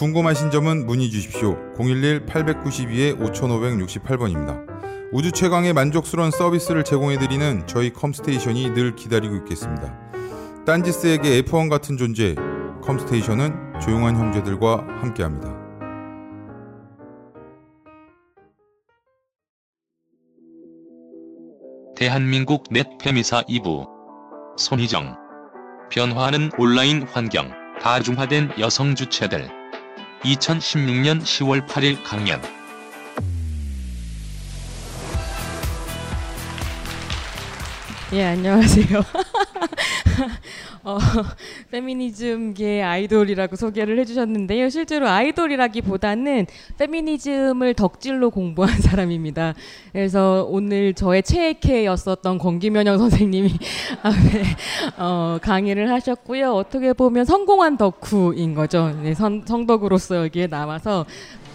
궁금하신 점은 문의 주십시오. 011-892-5568번입니다. 우주 최강의 만족스러운 서비스를 제공해드리는 저희 컴스테이션이 늘 기다리고 있겠습니다. 딴지스에게 F1 같은 존재, 컴스테이션은 조용한 형제들과 함께합니다. 대한민국 넷페미사 2부 손희정 변화하는 온라인 환경 다중화된 여성 주체들 2016년 10월 8일 강연 예, 안녕하세요. 어, 페미니즘계 아이돌이라고 소개를 해주셨는데요. 실제로 아이돌이라기보다는 페미니즘을 덕질로 공부한 사람입니다. 그래서 오늘 저의 최애캐였었던 권기면영 선생님이 앞에 어, 강의를 하셨고요. 어떻게 보면 성공한 덕후인 거죠. 네, 선, 성덕으로서 여기에 나와서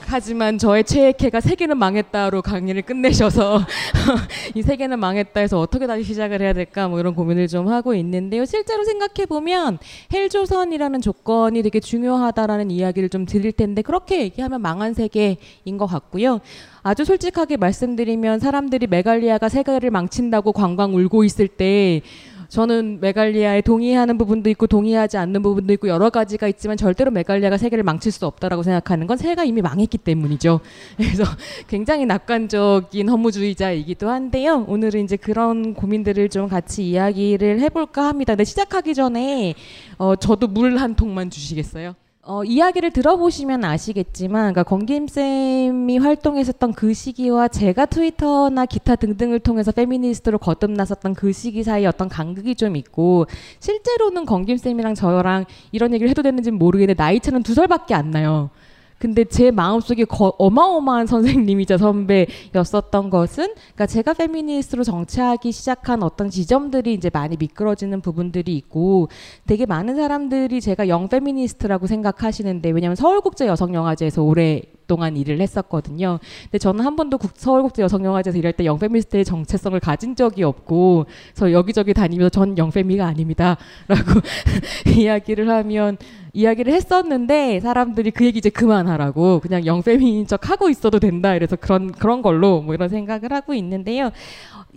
하지만 저의 최애캐가 세계는 망했다로 강의를 끝내셔서 이 세계는 망했다 해서 어떻게 다시 시작을 해야 될까 뭐 이런 고민을 좀 하고 있는데요. 실제로 생각해 보면 헬조선이라는 조건이 되게 중요하다라는 이야기를 좀 드릴 텐데 그렇게 얘기하면 망한 세계인 것 같고요. 아주 솔직하게 말씀드리면 사람들이 메갈리아가 세계를 망친다고 광광 울고 있을 때 저는 메갈리아에 동의하는 부분도 있고 동의하지 않는 부분도 있고 여러 가지가 있지만 절대로 메갈리아가 세계를 망칠 수 없다라고 생각하는 건 세가 이미 망했기 때문이죠. 그래서 굉장히 낙관적인 허무주의자이기도 한데요. 오늘은 이제 그런 고민들을 좀 같이 이야기를 해볼까 합니다. 근데 시작하기 전에 어, 저도 물 한 통만 주시겠어요? 어, 이야기를 들어보시면 아시겠지만, 그러니까 권김 쌤이 활동했었던 그 시기와 제가 트위터나 기타 등등을 통해서 페미니스트로 거듭났었던 그 시기 사이에 어떤 간극이 좀 있고, 실제로는 권김 쌤이랑 저랑 이런 얘기를 해도 되는지는 모르겠는데 나이 차는 두 살밖에 안 나요. 근데 제 마음속에 거, 어마어마한 선생님이자 선배였었던 것은 그러니까 제가 페미니스트로 정치하기 시작한 어떤 지점들이 이제 많이 미끄러지는 부분들이 있고 되게 많은 사람들이 제가 영 페미니스트라고 생각하시는데 왜냐하면 서울국제 여성영화제에서 올해 동안 일을 했었거든요. 근데 저는 한 번도 국, 서울국제 여성영화제에서 일할 때 영페미스트의 정체성을 가진 적이 없고, 그래서 여기저기 다니면서 전 영페미가 아닙니다. 라고 이야기를 하면, 이야기를 했었는데, 사람들이 그 얘기 이제 그만 하라고, 그냥 영페미인 척 하고 있어도 된다. 이래서 그런, 그런 걸로 뭐 이런 생각을 하고 있는데요.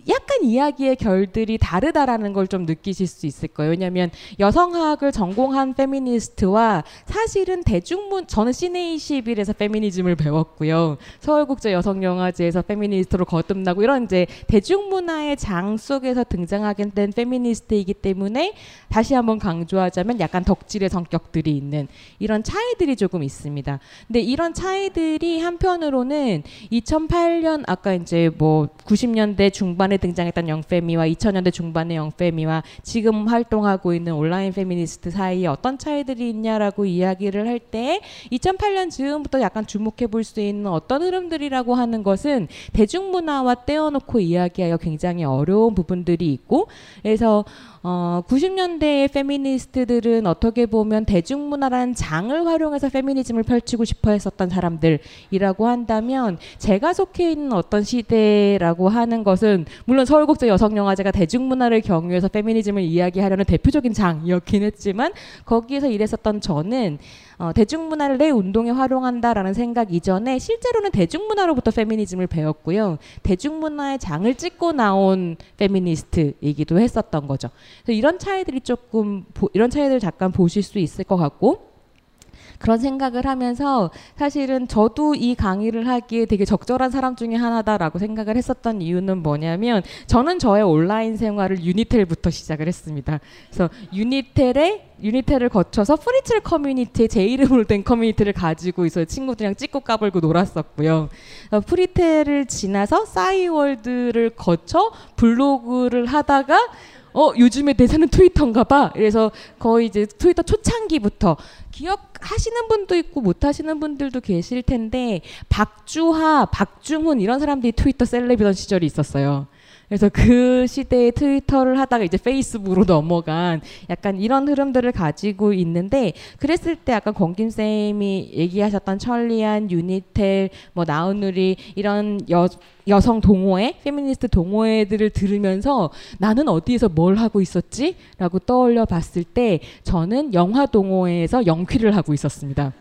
약간 이야기의 결들이 다르다라는 걸 좀 느끼실 수 있을 거예요. 왜냐하면 여성학을 전공한 페미니스트와 사실은 대중문 저는 시네이 11에서 페미니즘을 배웠고요. 서울국제 여성영화제에서 페미니스트로 거듭나고 이런 이제 대중문화의 장 속에서 등장하게 된 페미니스트이기 때문에 다시 한번 강조하자면 약간 덕질의 성격들이 있는 이런 차이들이 조금 있습니다. 근데 이런 차이들이 한편으로는 2008년 아까 이제 뭐 90년대 중반에 등장했던 영페미와 2000년대 중반의 영페미와 지금 활동하고 있는 온라인 페미니스트 사이에 어떤 차이들이 있냐라고 이야기를 할 때 2008년 즈음부터 약간 주목해 볼 수 있는 어떤 흐름들이라고 하는 것은 대중문화와 떼어놓고 이야기하기가 굉장히 어려운 부분들이 있고 그래서 어, 90년대의 페미니스트들은 어떻게 보면 대중문화라는 장을 활용해서 페미니즘을 펼치고 싶어 했었던 사람들이라고 한다면 제가 속해 있는 어떤 시대라고 하는 것은 물론 서울국제 여성영화제가 대중문화를 경유해서 페미니즘을 이야기하려는 대표적인 장이었긴 했지만 거기에서 일했었던 저는 어, 대중문화를 내 운동에 활용한다라는 생각 이전에 실제로는 대중문화로부터 페미니즘을 배웠고요. 대중문화의 장을 찍고 나온 페미니스트이기도 했었던 거죠. 이런 차이들이 조금 보, 이런 차이들 잠깐 보실 수 있을 것 같고 그런 생각을 하면서 사실은 저도 이 강의를 하기에 되게 적절한 사람 중에 하나다라고 생각을 했었던 이유는 뭐냐면 저는 저의 온라인 생활을 유니텔부터 시작을 했습니다. 그래서 유니텔에 유니텔을 거쳐서 프리첼 커뮤니티의 제 이름으로 된 커뮤니티를 가지고 있어요. 친구들이랑 찧고 까불고 놀았었고요. 프리텔을 지나서 싸이월드를 거쳐 블로그를 하다가 어 요즘에 대세는 트위터인가 봐. 그래서 거의 이제 트위터 초창기부터 기억하시는 분도 있고 못 하시는 분들도 계실 텐데 박주하, 박중훈 이런 사람들이 트위터 셀럽이던 시절이 있었어요. 그래서 그 시대에 트위터를 하다가 이제 페이스북으로 넘어간 약간 이런 흐름들을 가지고 있는데 그랬을 때 약간 권김 쌤이 얘기하셨던 천리안, 유니텔, 뭐 나우누리 이런 여 여성 동호회, 페미니스트 동호회들을 들으면서 나는 어디에서 뭘 하고 있었지? 라고 떠올려 봤을 때 저는 영화 동호회에서 영퀴를 하고 있었습니다.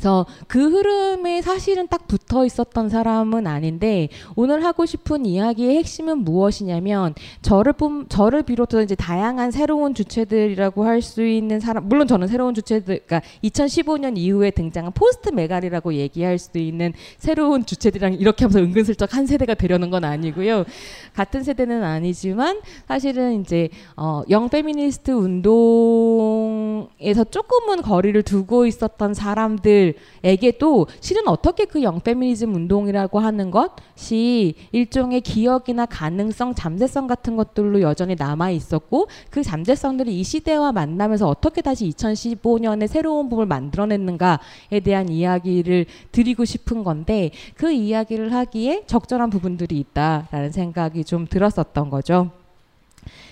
그래서 그 흐름에 사실은 딱 붙어 있었던 사람은 아닌데 오늘 하고 싶은 이야기의 핵심은 무엇이냐면 저를 뿐 저를 비롯해서 이제 다양한 새로운 주체들이라고 할 수 있는 사람 물론 저는 새로운 주체들 그러니까 2015년 이후에 등장한 포스트 메갈이라고 얘기할 수도 있는 새로운 주체들이랑 이렇게 하면서 은근슬쩍 한 세대가 되려는 건 아니고요. 같은 세대는 아니지만 사실은 이제 어, 영 페미니스트 운동에서 조금은 거리를 두고 있었던 사람들 에게도 실은 어떻게 그 영페미니즘 운동이라고 하는 것이 일종의 기억이나 가능성, 잠재성 같은 것들로 여전히 남아 있었고 그 잠재성들이 이 시대와 만나면서 어떻게 다시 2015년에 새로운 부분을 만들어냈는가에 대한 이야기를 드리고 싶은 건데 그 이야기를 하기에 적절한 부분들이 있다라는 생각이 좀 들었었던 거죠.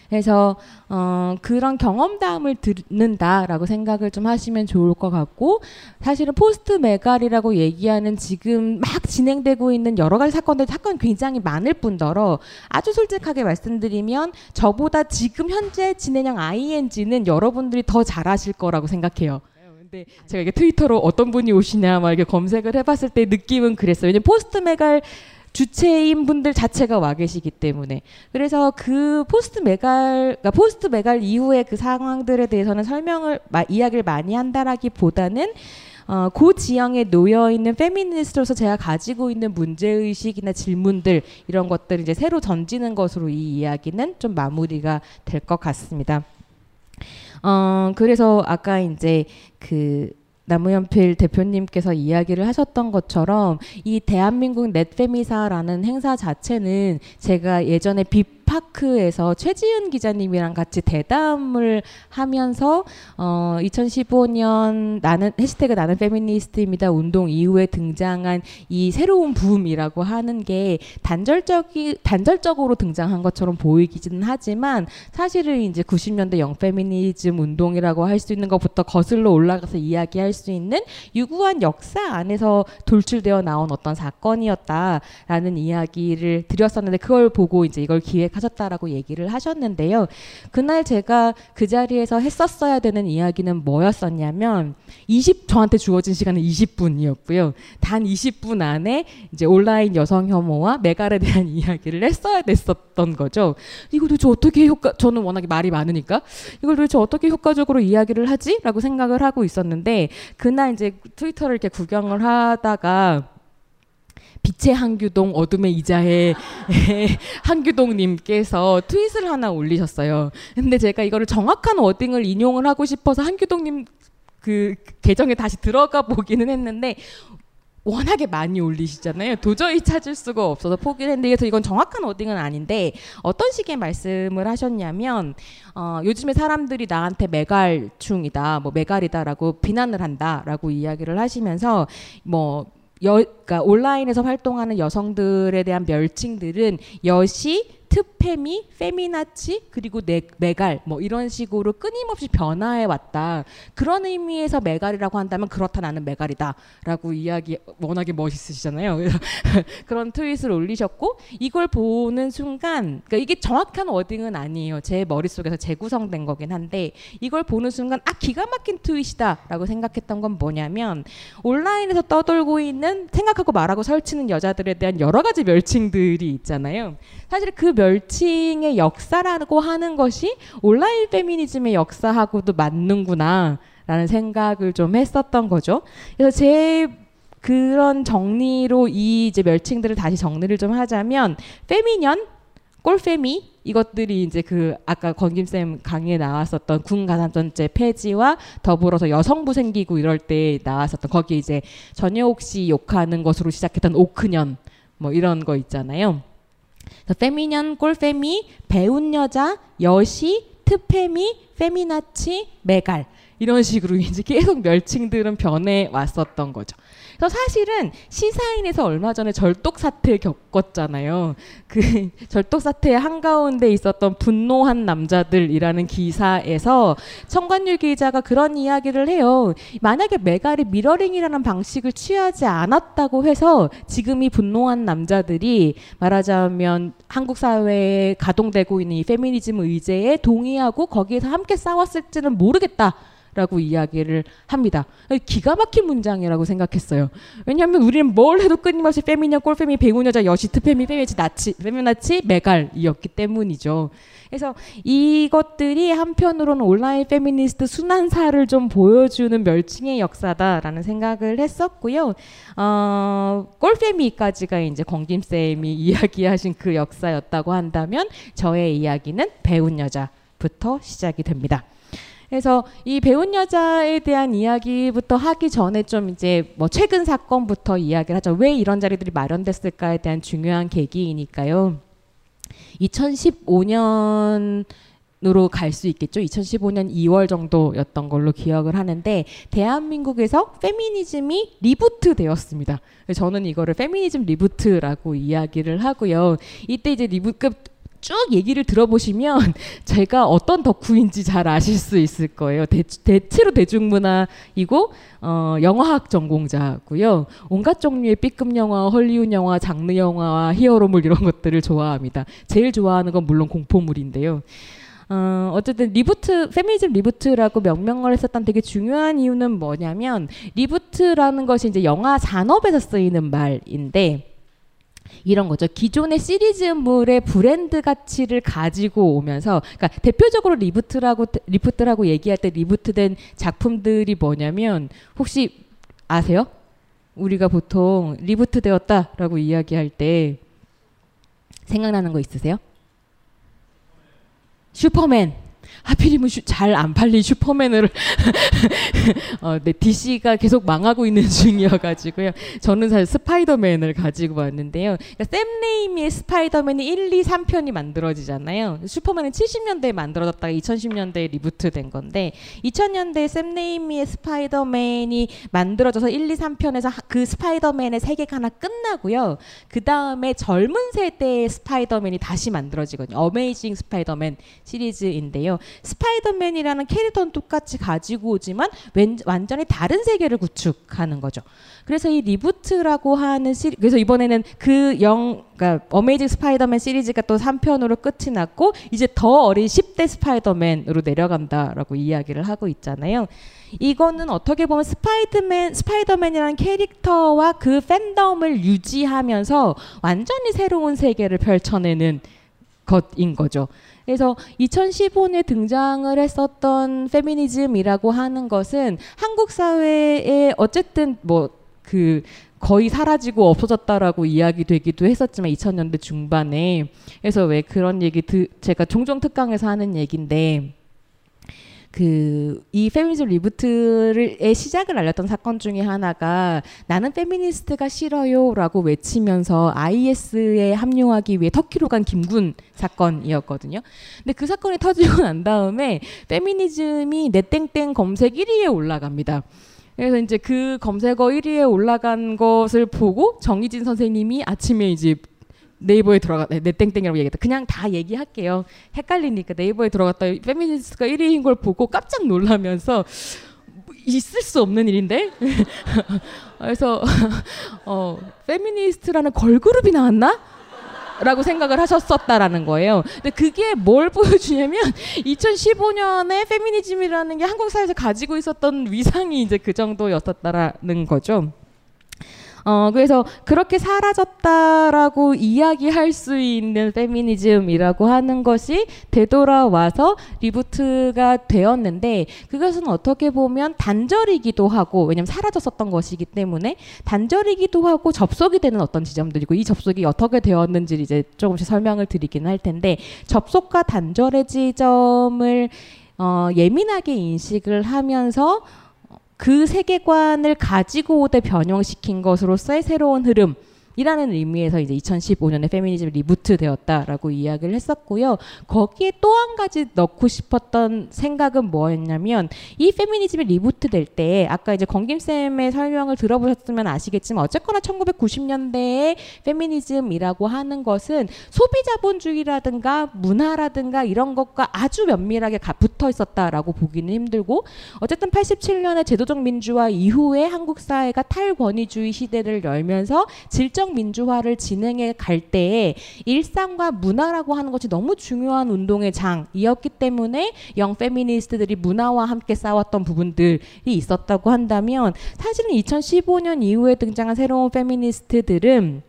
그래서 어, 그런 경험담을 듣는다라고 생각을 좀 하시면 좋을 것 같고 사실은 포스트 메갈이라고 얘기하는 지금 막 진행되고 있는 여러 가지 사건들 사건 굉장히 많을 뿐더러 아주 솔직하게 말씀드리면 저보다 지금 현재 진행형 ING는 여러분들이 더 잘 아실 거라고 생각해요. 근데 제가 이게 트위터로 어떤 분이 오시냐 막 이렇게 검색을 해봤을 때 느낌은 그랬어요. 왜냐면 포스트 메갈 주체인 분들 자체가 와 계시기 때문에 그래서 그 포스트 메갈 그러니까 포스트 메갈 이후의 그 상황들에 대해서는 설명을 마, 이야기를 많이 한다라기보다는 어, 그 지형에 놓여 있는 페미니스트로서 제가 가지고 있는 문제 의식이나 질문들 이런 것들 이제 새로 던지는 것으로 이 이야기는 좀 마무리가 될 것 같습니다. 어, 그래서 아까 이제 그 나무연필 대표님께서 이야기를 하셨던 것처럼 이 대한민국 넷페미사라는 행사 자체는 제가 예전에 비 파크에서 최지은 기자님이랑 같이 대담을 하면서 어 2015년 나는 해시태그 나는 페미니스트입니다. 운동 이후에 등장한 이 새로운 붐이라고 하는 게 단절적이 단절적으로 등장한 것처럼 보이기는 하지만 사실은 이제 90년대 영페미니즘 운동이라고 할 수 있는 것부터 거슬러 올라가서 이야기할 수 있는 유구한 역사 안에서 돌출되어 나온 어떤 사건이었다라는 이야기를 드렸었는데 그걸 보고 이제 이걸 기획 하셨다라고 얘기를 하셨는데요. 그날 제가 그 자리에서 했었어야 되는 이야기는 뭐였었냐면 20 저한테 주어진 시간은 20분이었고요. 단 20분 안에 이제 온라인 여성 혐오와 메갈에 대한 이야기를 했어야 됐었던 거죠. 이걸 도대체 어떻게 효과 저는 워낙에 말이 많으니까 이걸 도대체 어떻게 효과적으로 이야기를 하지라고 생각을 하고 있었는데 그날 이제 트위터를 이렇게 구경을 하다가 빛의 한규동 어둠의 이자의 한규동님께서 트윗을 하나 올리셨어요. 근데 제가 이거를 정확한 워딩을 인용을 하고 싶어서 한규동님 그 계정에 다시 들어가 보기는 했는데 워낙에 많이 올리시잖아요. 도저히 찾을 수가 없어서 포기를 했는데 그래서 이건 정확한 워딩은 아닌데 어떤 식의 말씀을 하셨냐면 어, 요즘에 사람들이 나한테 메갈충이다, 뭐 메갈이다라고 비난을 한다라고 이야기를 하시면서 뭐 여, 그러니까 온라인에서 활동하는 여성들에 대한 멸칭들은 여시 트페미, 페미나치 그리고 네, 메갈 뭐 이런 식으로 끊임없이 변화해 왔다. 그런 의미에서 메갈이라고 한다면 그렇다 나는 메갈이다라고 이야기 워낙에 멋있으시잖아요. 그런 tweet을 올리셨고 이걸 보는 순간 그러니까 이게 정확한 wording은 아니에요. 제 머릿속에서 재구성된 거긴 한데 이걸 보는 순간 아 기가 막힌 트윗이다라고 생각했던 건 뭐냐면 온라인에서 떠돌고 있는 생각하고 말하고 설치는 여자들에 대한 여러 가지 멸칭들이 있잖아요. 사실 그 멸 칭의 역사라고 하는 것이 온라인 페미니즘의 역사하고도 맞는구나. 라는 생각을 좀 했었던 거죠. 그래서 제 그런 정리로 이 이제 멸칭들을 다시 정리를 좀 하자면 페미년, 꼴페미 이것들이 이제 그 아까 권김쌤 강의에 나왔었던 군가산전제 폐지와 더불어서 여성부 생기고 이럴 때 나왔었던 거기 이제 전효옥 씨 욕하는 것으로 시작했던 오크년 뭐 이런 거 있잖아요. 페미년, 꼴페미, 배운 여자, 여시, 트페미, 페미나치, 메갈 이런 식으로 이제 계속 멸칭들은 변해 왔었던 거죠. 그래서 사실은 시사인에서 얼마 전에 절독 사태 겪었잖아요. 그 절독 사태 한가운데 있었던 분노한 남자들이라는 기사에서 천관율 기자가 그런 이야기를 해요. 만약에 메갈이 mirroring이라는 방식을 취하지 않았다고 해서 지금 이 분노한 남자들이 말하자면 한국 사회에 가동되고 있는 이 페미니즘 의제에 동의하고 거기에서 함께 싸웠을지는 모르겠다. 라고 이야기를 합니다. 기가 막힌 문장이라고 생각했어요. 왜냐하면 우리는 뭘 해도 끊임없이 페미년, 꼴페미, 배운 여자, 여시, 트페미, 페미치, 나치, 페미나치, 메갈이었기 때문이죠. 그래서 이것들이 한편으로는 온라인 페미니스트 수난사를 좀 보여주는 멸칭의 역사다라는 생각을 했었고요. 어, 꼴페미까지가 이제 권김쌤이 이야기하신 그 역사였다고 한다면 저의 이야기는 배운 여자부터 시작이 됩니다. 그래서 이 배운 여자에 대한 이야기부터 하기 전에 좀 이제 뭐 최근 사건부터 이야기를 하죠. 왜 이런 자리들이 마련됐을까에 대한 중요한 계기이니까요. 2015년 으로 갈 수 있겠죠. 2015년 2월 정도였던 걸로 기억을 하는데 대한민국에서 페미니즘이 reboot 되었습니다. 저는 이거를 페미니즘 reboot라고 이야기를 하고요. 이때 이제 reboot 쭉 얘기를 들어보시면 제가 어떤 덕후인지 잘 아실 수 있을 거예요. 대, 대체로 대중문화이고 어, 영화학 전공자고요. 온갖 종류의 B급 영화, 헐리우드 영화, 장르 영화와 히어로물 이런 것들을 좋아합니다. 제일 좋아하는 건 물론 공포물인데요. 어, 어쨌든 reboot, 페미니즘 reboot라고 명명을 했었던 되게 중요한 이유는 뭐냐면 reboot라는 것이 이제 영화 산업에서 쓰이는 말인데 이런 거죠. 기존의 시리즈물의 브랜드 가치를 가지고 오면서, 그러니까 대표적으로 reboot라고 reboot라고 얘기할 때 reboot된 작품들이 뭐냐면 혹시 아세요? 우리가 보통 reboot 되었다라고 이야기할 때 생각나는 거 있으세요? 슈퍼맨. 하필이면 잘 안 팔린 슈퍼맨을 어, 네, DC가 계속 망하고 있는 중이어가지고요. 저는 사실 스파이더맨을 가지고 왔는데요. 그러니까 샘 레이미의 스파이더맨이 1, 2, 3편이 만들어지잖아요. 슈퍼맨은 70년대에 만들어졌다가 2010년대에 reboot된 건데 2000년대에 샘 레이미의 스파이더맨이 만들어져서 1, 2, 3편에서 그 스파이더맨의 세계가 하나 끝나고요. 그 다음에 젊은 세대의 스파이더맨이 다시 만들어지거든요. 어메이징 스파이더맨 시리즈인데요. 스파이더맨이라는 캐릭터는 똑같이 가지고 오지만 웬, 완전히 다른 세계를 구축하는 거죠. 그래서 이 reboot라고 하는 시리 그래서 이번에는 그 영 그러니까 어메이징 스파이더맨 시리즈가 또 3편으로 끝이 났고 이제 더 어린 10대 스파이더맨으로 내려간다라고 이야기를 하고 있잖아요. 이거는 어떻게 보면 스파이더맨 스파이더맨이라는 캐릭터와 그 팬덤을 유지하면서 완전히 새로운 세계를 펼쳐내는 것인 거죠. 그래서 2015년에 등장을 했었던 페미니즘이라고 하는 것은 한국 사회에 어쨌든 뭐그 거의 사라지고 없어졌다라고 이야기되기도 했었지만 2000년대 중반에. 그래서 왜 그런 얘기 드, 제가 종종 특강에서 하는 얘기인데 그 이 페미니즘 reboot의 시작을 알렸던 사건 중에 하나가 나는 페미니스트가 싫어요라고 외치면서 IS에 합류하기 위해 터키로 간 김군 사건이었거든요. 근데 그 사건이 터지고 난 다음에 페미니즘이 네땡땡 검색 1위에 올라갑니다. 그래서 이제 그 검색어 1위에 올라간 것을 보고 정희진 선생님이 아침에 이제 네이버에 들어가 네, 땡땡이라고 얘기했다. 그냥 다 얘기할게요. 헷갈리니까 네이버에 들어갔다 페미니스트가 1위인 걸 보고 깜짝 놀라면서 있을 수 없는 일인데. 그래서 어, 페미니스트라는 걸그룹이 나왔나? 라고 생각을 하셨었다라는 거예요. 근데 그게 뭘 보여주냐면 2015년에 페미니즘이라는 게 한국 사회에서 가지고 있었던 위상이 이제 그 정도였었다라는 거죠. 어, 그래서 그렇게 사라졌다라고 이야기할 수 있는 페미니즘이라고 하는 것이 되돌아와서 리부트가 되었는데 그것은 어떻게 보면 단절이기도 하고 왜냐면 사라졌었던 것이기 때문에 단절이기도 하고 접속이 되는 어떤 지점들이고 이 접속이 어떻게 되었는지 이제 조금씩 설명을 드리긴 할 텐데 접속과 단절의 지점을 어, 예민하게 인식을 하면서 그 세계관을 가지고 오되 변형시킨 것으로서의 새로운 흐름. 이라는 의미에서 이제 2015년에 페미니즘 reboot 되었다라고 이야기를 했었고요. 거기에 또 한 가지 넣고 싶었던 생각은 뭐였냐면 이 페미니즘이 reboot 될 때 아까 이제 권김쌤의 설명을 들어보셨으면 아시겠지만 어쨌거나 1990년대에 페미니즘이라고 하는 것은 소비 자본주의라든가 문화라든가 이런 것과 아주 면밀하게 붙어 있었다라고 보기는 힘들고 어쨌든 87년에 제도적 민주화 이후에 한국 사회가 탈권위주의 시대를 열면서 질적 민주화를 진행해 갈 때에 일상과 문화라고 하는 것이 너무 중요한 운동의 장이었기 때문에 young 페미니스트들이 문화와 함께 싸웠던 부분들이 있었다고 한다면 사실은 2015년 이후에 등장한 새로운 페미니스트들은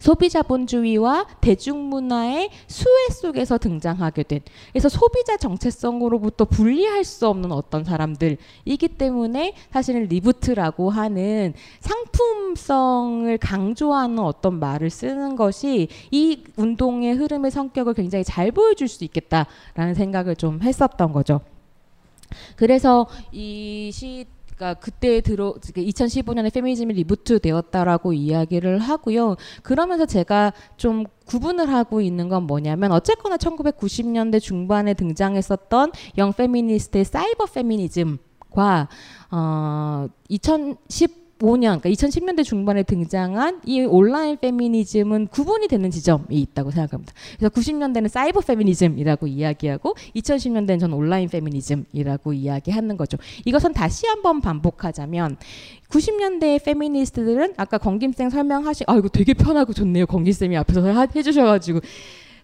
소비자본주의와 대중문화의 수혜 속에서 등장하게 된 그래서 소비자 정체성으로부터 분리할 수 없는 어떤 사람들이기 때문에 사실은 reboot라고 하는 상품성을 강조하는 어떤 말을 쓰는 것이 이 운동의 흐름의 성격을 굉장히 잘 보여줄 수 있겠다라는 생각을 좀 했었던 거죠. 그래서 이 시 그러니까 그때 들어 2015년에 페미니즘이 reboot 되었다라고 이야기를 하고요. 그러면서 제가 좀 구분을 하고 있는 건 뭐냐면 어쨌거나 1990년대 중반에 등장했었던 영 페미니스트의 사이버 페미니즘과 어 2010 5년, 그러니까 2010년대 중반에 등장한 이 온라인 페미니즘은 구분이 되는 지점이 있다고 생각합니다. 그래서 90년대는 사이버 페미니즘이라고 이야기하고 2010년대는 전 온라인 페미니즘이라고 이야기하는 거죠. 이것은 다시 한번 반복하자면 90년대 페미니스트들은 아까 권김쌤 설명하신 아 이거 되게 편하고 좋네요. 권김쌤이 앞에서 해주셔가지고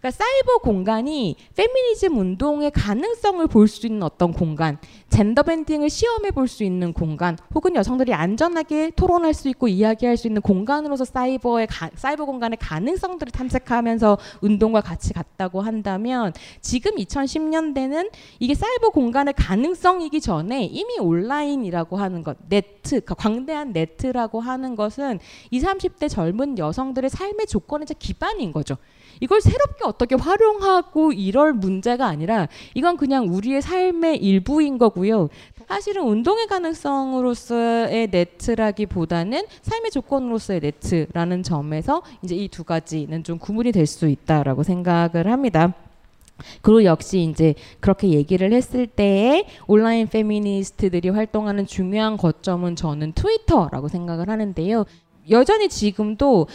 그러니까 사이버 공간이 페미니즘 운동의 가능성을 볼 수 있는 어떤 공간, 젠더 bending을 시험해 볼 수 있는 공간, 혹은 여성들이 안전하게 토론할 수 있고 이야기할 수 있는 공간으로서 사이버의 가, 사이버 공간의 가능성들을 탐색하면서 운동과 같이 갔다고 한다면 지금 2010년대는 이게 사이버 공간의 가능성이기 전에 이미 온라인이라고 하는 것, 네트, 그러니까 광대한 네트라고 하는 것은 20, 30대 젊은 여성들의 삶의 조건의 기반인 거죠. 이걸 새롭게 어떻게 활용하고 이럴 문제가 아니라 이건 그냥 우리의 삶의 일부인 거고요. 사실은 운동의 가능성으로서의 네트라기보다는 삶의 조건으로서의 네트라는 점에서 이제 이 두 가지는 좀 구분이 될 수 있다라고 생각을 합니다. 그리고 역시 이제 그렇게 얘기를 했을 때에 온라인 페미니스트들이 활동하는 중요한 거점은 저는 트위터라고 생각을 하는데요. 여전히 지금도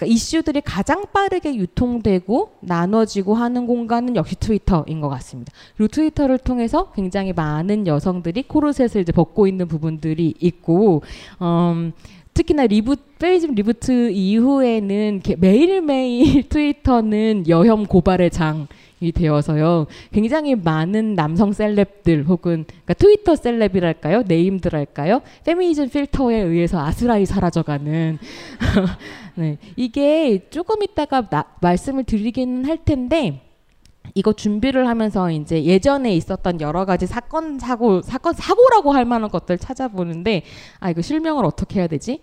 그러니까 이슈들이 가장 빠르게 유통되고 나눠지고 하는 공간은 역시 트위터인 것 같습니다. 그리고 트위터를 통해서 굉장히 많은 여성들이 코르셋을 이제 벗고 있는 부분들이 있고, 음, 특히나 리부 페미니즘 reboot 이후에는 매일매일 트위터는 여혐 고발의 장. 이 되어서요. 굉장히 많은 남성 celeb들 혹은 그러니까 트위터 celeb이랄까요? named랄까요? 페미니즘 필터에 의해서 아스라이 사라져가는 네. 이게 조금 있다가 나, 말씀을 드리기는 할 텐데 이거 준비를 하면서 이제 예전에 있었던 여러 가지 사건 사고 사건 사고라고 할 만한 것들 찾아보는데 아 이거 실명을 어떻게 해야 되지?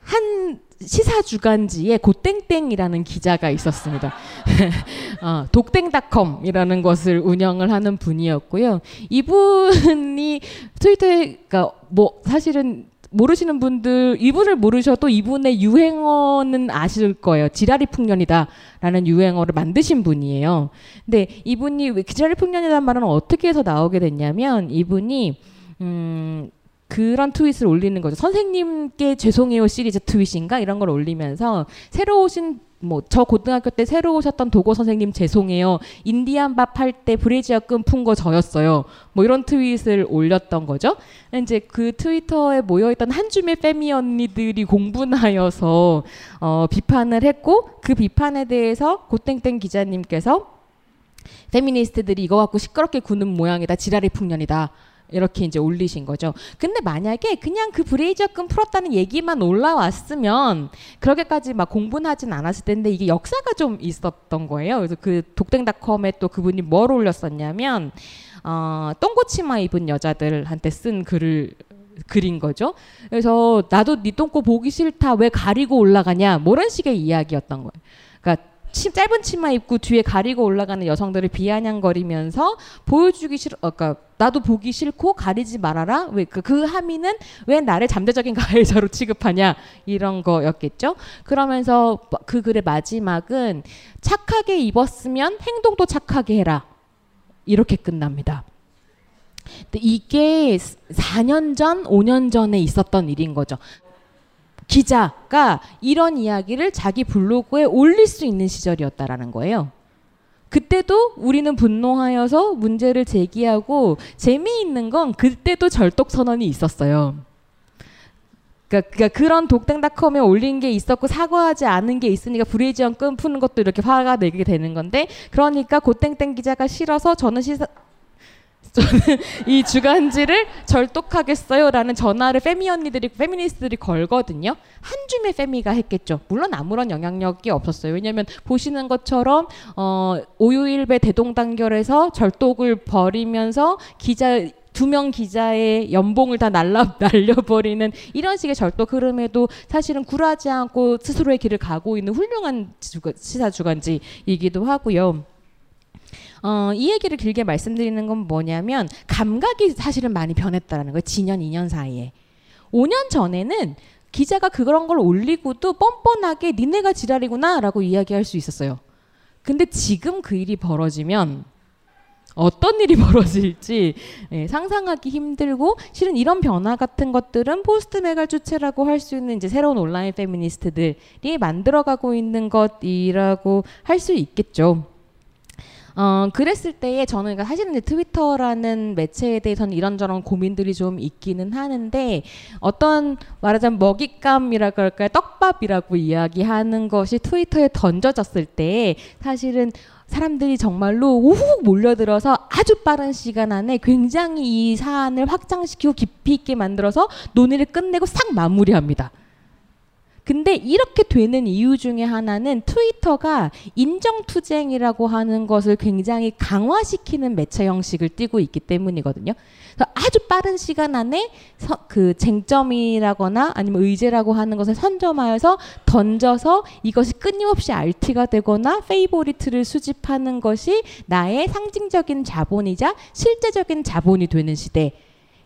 한 시사 주간지에 고땡땡이라는 기자가 있었습니다. 어, 독땡닷컴이라는 것을 운영을 하는 분이었고요. 이분이 트위터에 그러니까 뭐 사실은 모르시는 분들 이분을 모르셔도 이분의 유행어는 아실 거예요. 지라리 풍년이다라는 유행어를 만드신 분이에요. 근데 이분이 지라리 풍년이라는 말은 어떻게 해서 나오게 됐냐면 이분이 음 그런 트윗을 올리는 거죠. 선생님께 죄송해요 시리즈 트윗인가 이런 걸 올리면서 새로 오신 뭐 저 고등학교 때 새로 오셨던 도고 선생님 죄송해요. 인디안 밥 할 때 브레지어 끈 푼 거 저였어요. 뭐 이런 트윗을 올렸던 거죠. 이제 그 트위터에 모여있던 한 줌의 페미 언니들이 공분하여서 어, 비판을 했고 그 비판에 대해서 고땡땡 기자님께서 페미니스트들이 이거 갖고 시끄럽게 구는 모양이다. 지랄의 풍년이다. 이렇게 이제 올리신 거죠. 근데 만약에 그냥 그 브레이저금 풀었다는 얘기만 올라왔으면 그렇게까지 막 공분하진 않았을 텐데 이게 역사가 좀 있었던 거예요. 그래서 그 독땡닷컴에 또 그분이 뭘 올렸었냐면 어, 똥꼬치마 입은 여자들한테 쓴 글을 그린 거죠. 그래서 나도 네 똥꼬 보기 싫다 왜 가리고 올라가냐 뭐 이런 식의 이야기였던 거예요. 그러니까 치, 짧은 치마 입고 뒤에 가리고 올라가는 여성들을 비아냥거리면서 보여주기 싫어, 어, 그러니까 나도 보기 싫고 가리지 말아라. 왜그 그 함의는 왜 나를 잠재적인 가해자로 취급하냐 이런 거였겠죠. 그러면서 그 글의 마지막은 착하게 입었으면 행동도 착하게 해라 이렇게 끝납니다. 이게 4년 전, 5년 전에 있었던 일인 거죠. 기자가 이런 이야기를 자기 블로그에 올릴 수 있는 시절이었다라는 거예요. 그때도 우리는 분노하여서 문제를 제기하고 재미있는 건 그때도 절독 선언이 있었어요. 그러니까, 그러니까 그런 독땡닷컴에 올린 게 있었고 사과하지 않은 게 있으니까 불의지원 끈 푸는 것도 이렇게 화가 내게 되는 건데 그러니까 고땡땡 기자가 싫어서 저는 시사 저는 이 주간지를 절독하겠어요라는 전화를 페미 언니들이 페미니스트들이 걸거든요. 한 줌의 페미가 했겠죠. 물론 아무런 영향력이 없었어요. 왜냐하면 보시는 것처럼 어, 오유일배 대동단결에서 절독을 벌이면서 기자 두명 기자의 연봉을 다 날라 날려버리는 이런 식의 절독 흐름에도 사실은 굴하지 않고 스스로의 길을 가고 있는 훌륭한 시사 주간지이기도 하고요. 어, 이 얘기를 길게 말씀드리는 건 뭐냐면 감각이 사실은 많이 변했다라는 거예요. 지난 2년 사이에. 5년 전에는 기자가 그런 걸 올리고도 뻔뻔하게 니네가 지랄이구나라고 이야기할 수 있었어요. 근데 지금 그 일이 벌어지면 어떤 일이 벌어질지 예, 상상하기 힘들고 실은 이런 변화 같은 것들은 post 메갈 주체라고 할 수 있는 이제 새로운 온라인 페미니스트들이 만들어가고 있는 것이라고 할 수 있겠죠. 어, 그랬을 때에 저는 그러니까 사실은 트위터라는 매체에 대해서는 이런저런 고민들이 좀 있기는 하는데 어떤 말하자면 먹잇감이라 그럴까요? 떡밥이라고 이야기하는 것이 트위터에 던져졌을 때 사실은 사람들이 정말로 우훅 몰려들어서 아주 빠른 시간 안에 굉장히 이 사안을 확장시키고 깊이 있게 만들어서 논의를 끝내고 싹 마무리합니다. 근데 이렇게 되는 이유 중에 하나는 트위터가 인정투쟁이라고 하는 것을 굉장히 강화시키는 매체 형식을 띠고 있기 때문이거든요. 그래서 아주 빠른 시간 안에 서, 그 쟁점이라거나 아니면 의제라고 하는 것을 선점하여서 던져서 이것이 끊임없이 RT가 되거나 페이보리트를 수집하는 것이 나의 상징적인 자본이자 실제적인 자본이 되는 시대.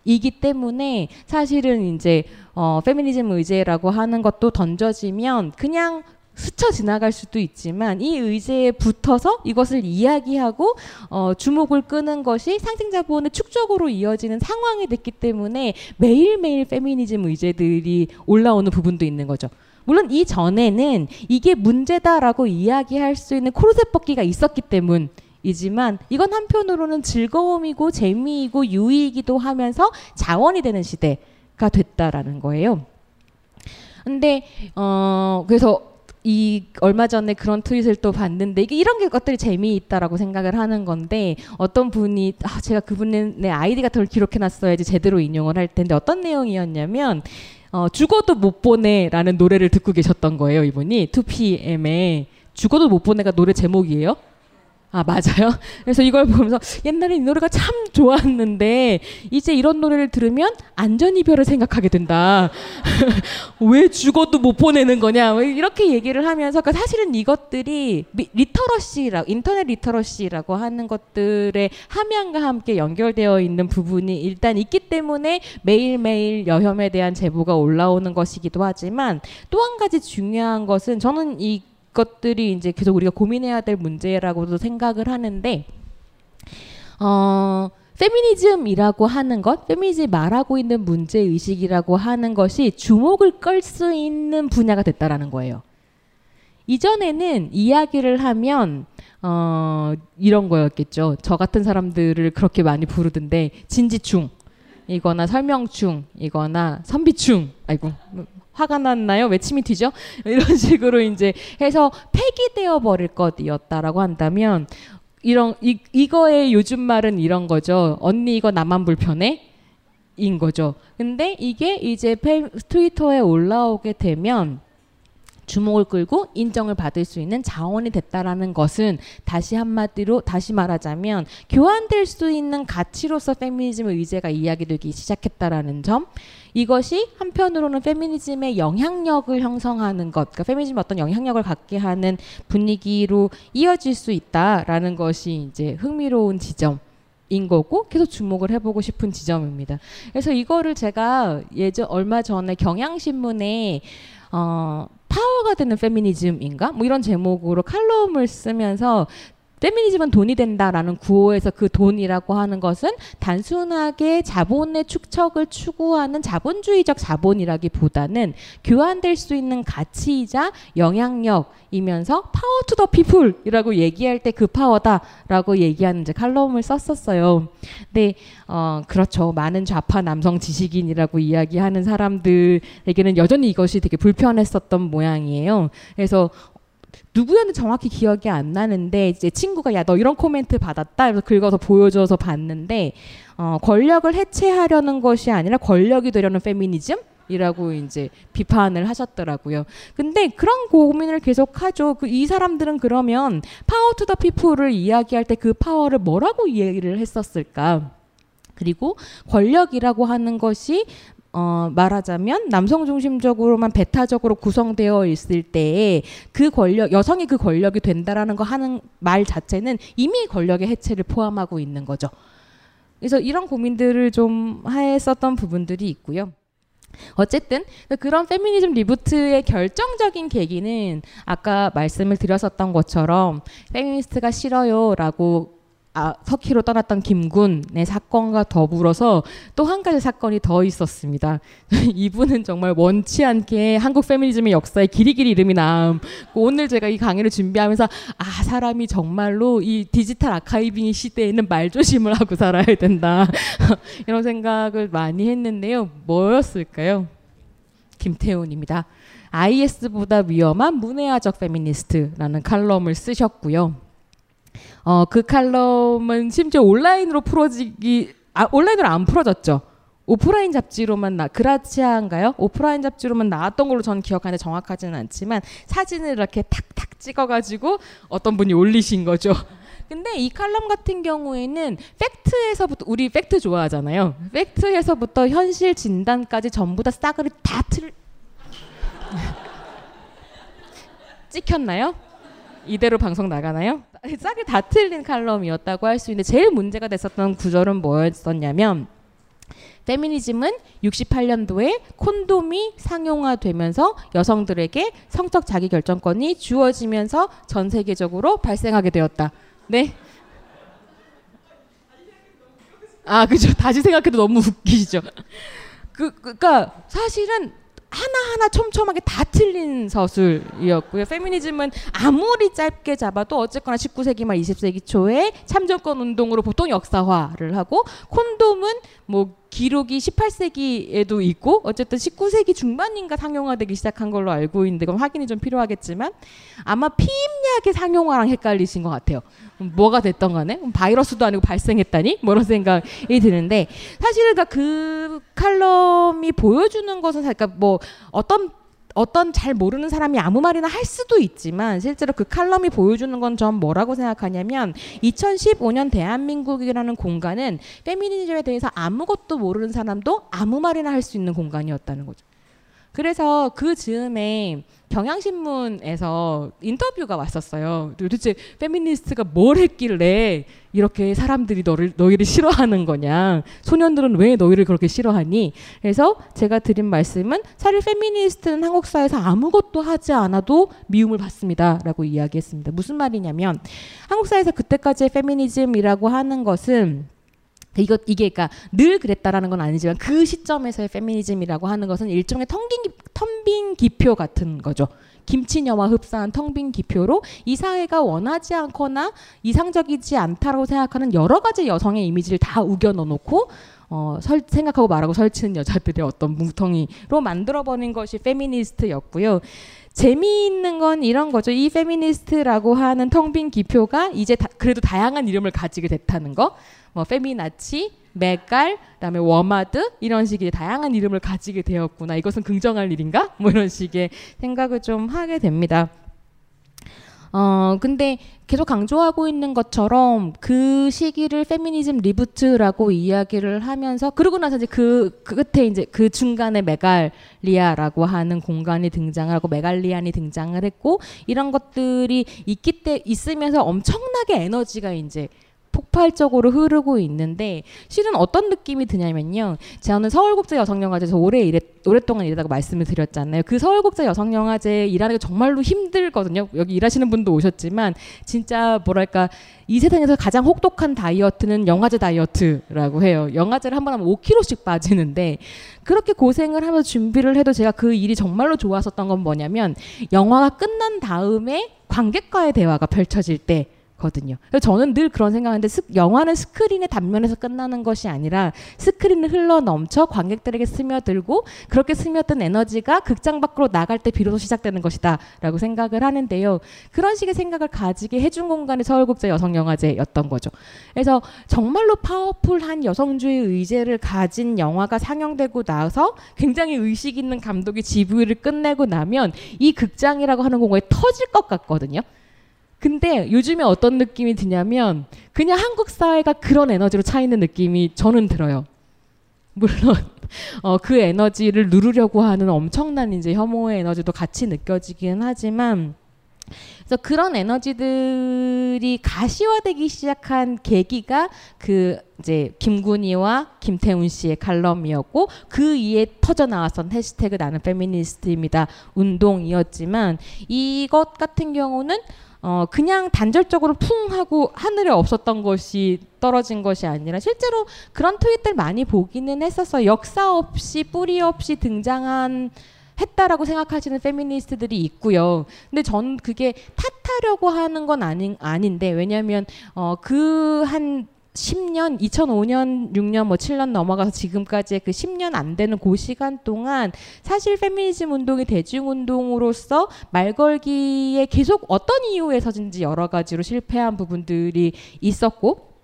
이기 때문에 사실은 이제 어, 페미니즘 의제라고 하는 것도 던져지면 그냥 스쳐 지나갈 수도 있지만 이 의제에 붙어서 이것을 이야기하고 어, 주목을 끄는 것이 상징자본의 축적으로 이어지는 상황이 됐기 때문에 매일매일 페미니즘 의제들이 올라오는 부분도 있는 거죠. 물론 이 전에는 이게 문제다라고 이야기할 수 있는 코르셋 벗기가 있었기 때문 이지만 이건 한편으로는 즐거움이고 재미이고 유의이기도 하면서 자원이 되는 시대가 됐다라는 거예요. 근데 어 그래서 이 얼마 전에 그런 트윗을 또 봤는데 이게 이런 게 것들이 재미있다라고 생각을 하는 건데 어떤 분이 아 제가 그분의 내 아이디 같은 걸 기록해 놨어야지 제대로 인용을 할 텐데 어떤 내용이었냐면 어 죽어도 못 보내라는 노래를 듣고 계셨던 거예요 이분이 2PM에 죽어도 못 보내가 노래 제목이에요. 아 맞아요. 그래서 이걸 보면서 옛날에 이 노래가 참 좋았는데 이제 이런 노래를 들으면 안전 이별을 생각하게 된다. 왜 죽어도 못 보내는 거냐 이렇게 얘기를 하면서 그러니까 사실은 이것들이 literacy라 인터넷 literacy라고 하는 것들의 함양과 함께 연결되어 있는 부분이 일단 있기 때문에 매일매일 여혐에 대한 제보가 올라오는 것이기도 하지만 또 한 가지 중요한 것은 저는 이 것들이 이제 계속 우리가 고민해야 될 문제라고도 생각을 하는데 어 페미니즘이라고 하는 것, 페미니즘이 말하고 있는 문제 의식이라고 하는 것이 주목을 끌 수 있는 분야가 됐다라는 거예요. 이전에는 이야기를 하면 어 이런 거였겠죠. 저 같은 사람들을 그렇게 많이 부르던데 진지충 이거나 설명충 이거나 선비충 아이고 화가 났나요? 왜 침이 튀죠? 이런 식으로 이제 해서 폐기되어 버릴 것이었다라고 한다면 이런 이, 이거의 요즘 말은 이런 거죠. 언니 이거 나만 불편해? 인 거죠. 근데 이게 이제 페, 트위터에 올라오게 되면 주목을 끌고 인정을 받을 수 있는 자원이 됐다라는 것은 다시 한마디로 다시 말하자면 교환될 수 있는 가치로서 페미니즘의 의제가 이야기되기 시작했다라는 점 이것이 한편으로는 페미니즘의 영향력을 형성하는 것, 그러니까 페미니즘 어떤 영향력을 갖게 하는 분위기로 이어질 수 있다라는 것이 이제 흥미로운 지점. 인 거고 계속 주목을 해보고 싶은 지점입니다. 그래서 이거를 제가 예전 얼마 전에 경향신문에 어, 파워가 되는 페미니즘인가 뭐 이런 제목으로 칼럼을 쓰면서 페미니즘은 돈이 된다라는 구호에서 그 돈이라고 하는 것은 단순하게 자본의 축척을 추구하는 자본주의적 자본이라기보다는 교환될 수 있는 가치이자 영향력이면서 power to the people이라고 얘기할 때 그 파워다라고 얘기하는 이제 칼럼을 썼었어요. 근데 어 그렇죠. 많은 좌파 남성 지식인이라고 이야기하는 사람들에게는 여전히 이것이 되게 불편했었던 모양이에요. 그래서 누구였는지 정확히 기억이 안 나는데 이제 친구가 야 너 이런 코멘트 받았다 그래서 긁어서 보여줘서 봤는데 어, 권력을 해체하려는 것이 아니라 권력이 되려는 페미니즘 이라고 이제 비판을 하셨더라고요. 근데 그런 고민을 계속 하죠. 그 이 사람들은 그러면 power to the people을 이야기할 때 그 파워를 뭐라고 이해를 했었을까? 그리고 권력이라고 하는 것이 어, 말하자면 남성 중심적으로만 배타적으로 구성되어 있을 때에 그 권력 여성이 그 권력이 된다라는 거 하는 말 자체는 이미 권력의 해체를 포함하고 있는 거죠. 그래서 이런 고민들을 좀 했었던 부분들이 있고요. 어쨌든 그런 페미니즘 reboot의 결정적인 계기는 아까 말씀을 드렸었던 것처럼 페미니스트가 싫어요라고 아, 터키로 떠났던 김군의 사건과 더불어서 또 한 가지 사건이 더 있었습니다. 이분은 정말 원치 않게 한국 페미니즘의 역사에 길이길이 이름이 남. 오늘 제가 이 강의를 준비하면서 아 사람이 정말로 이 디지털 archiving 시대에는 말조심을 하고 살아야 된다. 이런 생각을 많이 했는데요. 뭐였을까요? 김태훈입니다. IS보다 위험한 무뇌아적 페미니스트라는 칼럼을 쓰셨고요. 어, 그 칼럼은 심지어 온라인으로 풀어지기 아, 온라인으로 안 풀어졌죠. 오프라인 잡지로만 나 그라치아인가요? 오프라인 잡지로만 나왔던 걸로 저는 기억하는데 정확하지는 않지만 사진을 이렇게 탁탁 찍어가지고 어떤 분이 올리신 거죠. 근데 이 칼럼 같은 경우에는 팩트에서부터 우리 팩트 좋아하잖아요. 팩트에서부터 현실 진단까지 전부 다 싸그리 다 틀. 찍혔나요? 이대로 방송 나가나요? 싹이 다 틀린 칼럼이었다고 할 수 있는데 제일 문제가 됐었던 구절은 뭐였었냐면 페미니즘은 68년도에 콘돔이 상용화되면서 여성들에게 성적 자기 결정권이 주어지면서 전 세계적으로 발생하게 되었다. 네. 아, 그죠. 다시 생각해도 너무 웃기죠. 그, 그니까 사실은 하나하나 촘촘하게 다 틀린 서술이었고요. 페미니즘은 아무리 짧게 잡아도 어쨌거나 19세기 말 20세기 초에 참정권 운동으로 보통 역사화를 하고 콘돔은 뭐 기록이 18세기에도 있고 어쨌든 19세기 중반인가 상용화되기 시작한 걸로 알고 있는데 그건 확인이 좀 필요하겠지만 아마 피임약의 상용화랑 헷갈리신 것 같아요. 뭐가 됐던 간에 바이러스도 아니고 발생했다니 뭐 이런 생각이 드는데 사실은 그 칼럼이 보여주는 것은 그러니까 뭐 어떤 어떤 잘 모르는 사람이 아무 말이나 할 수도 있지만 실제로 그 칼럼이 보여주는 건 전 뭐라고 생각하냐면 2015년 대한민국이라는 공간은 페미니즘에 대해서 아무것도 모르는 사람도 아무 말이나 할 수 있는 공간이었다는 거죠. 그래서 그 즈음에 경향신문에서 인터뷰가 왔었어요. 도대체 페미니스트가 뭘 했길래 이렇게 사람들이 너를 너희를 싫어하는 거냐? 소년들은 왜 너희를 그렇게 싫어하니? 그래서 제가 드린 말씀은 사실 페미니스트는 한국 사회에서 아무것도 하지 않아도 미움을 받습니다라고 이야기했습니다. 무슨 말이냐면 한국 사회에서 그때까지의 페미니즘이라고 하는 것은 이거 이게 그러니까 늘 그랬다라는 건 아니지만 그 시점에서의 페미니즘이라고 하는 것은 일종의 텅빈 텅빈 기표 같은 거죠. 김치녀와 흡사한 텅빈 기표로 이 사회가 원하지 않거나 이상적이지 않다고 생각하는 여러 가지 여성의 이미지를 다 우겨 넣어놓고 어, 설, 생각하고 말하고 설치는 여자들의 어떤 뭉텅이로 만들어버린 것이 페미니스트였고요. 재미있는 건 이런 거죠. 이 페미니스트라고 하는 텅 빈 기표가 이제 다, 그래도 다양한 이름을 가지게 됐다는 거. 뭐 페미나치, 메갈, 그다음에 워마드 이런 식의 다양한 이름을 가지게 되었구나. 이것은 긍정할 일인가? 뭐 이런 식의 생각을 좀 하게 됩니다. 어, 근데 계속 강조하고 있는 것처럼 그 시기를 페미니즘 reboot라고 이야기를 하면서 그러고 나서 이제 그, 그 끝에 이제 그 중간에 메갈리아라고 하는 공간이 등장하고 메갈리안이 등장을 했고 이런 것들이 있기 때 있으면서 엄청나게 에너지가 이제 폭발적으로 흐르고 있는데 실은 어떤 느낌이 드냐면요. 저는 서울국제 여성영화제에서 오래 일했, 오랫동안 일하다가 말씀을 드렸잖아요. 그 서울국제 여성영화제 일하는 게 정말로 힘들거든요. 여기 일하시는 분도 오셨지만 진짜 뭐랄까 이 세상에서 가장 혹독한 다이어트는 영화제 다이어트라고 해요. 영화제를 한 번 하면 5kg씩 빠지는데 그렇게 고생을 하면서 준비를 해도 제가 그 일이 정말로 좋았었던 건 뭐냐면 영화가 끝난 다음에 관객과의 대화가 펼쳐질 때 거든요. 그래서 저는 늘 그런 생각하는데 스, 영화는 스크린의 단면에서 끝나는 것이 아니라 스크린을 흘러 넘쳐 관객들에게 스며들고 그렇게 스며든 에너지가 극장 밖으로 나갈 때 비로소 시작되는 것이다라고 생각을 하는데요. 그런 식의 생각을 가지게 해준 공간이 서울국제 여성영화제였던 거죠. 그래서 정말로 powerful한 여성주의 의제를 가진 영화가 상영되고 나서 굉장히 의식 있는 감독이 GV를 끝내고 나면 이 극장이라고 하는 공간이 터질 것 같거든요. 근데 요즘에 어떤 느낌이 드냐면 그냥 한국 사회가 그런 에너지로 차 있는 느낌이 저는 들어요. 물론 어, 그 에너지를 누르려고 하는 엄청난 이제 혐오의 에너지도 같이 느껴지긴 하지만 그래서 그런 에너지들이 가시화되기 시작한 계기가 그 이제 김군희와 김태훈 씨의 칼럼이었고 그 이에 터져 나왔던 해시태그 나는 페미니스트입니다 운동이었지만 이것 같은 경우는 어 그냥 단절적으로 풍 하고 하늘에 없었던 것이 떨어진 것이 아니라 실제로 그런 트윗들 많이 보기는 했었어 역사 없이 뿌리 없이 등장한 했다라고 생각하시는 페미니스트들이 있고요. 근데 전 그게 탓하려고 하는 건 아닌 아닌데 왜냐하면 어 그 한 10년, 2005년, 6년, 뭐 7년 넘어가서 지금까지의 그 10년 안 되는 그 시간 동안 사실 페미니즘 운동이 대중운동으로서 말 걸기에 계속 어떤 이유에서든지 여러 가지로 실패한 부분들이 있었고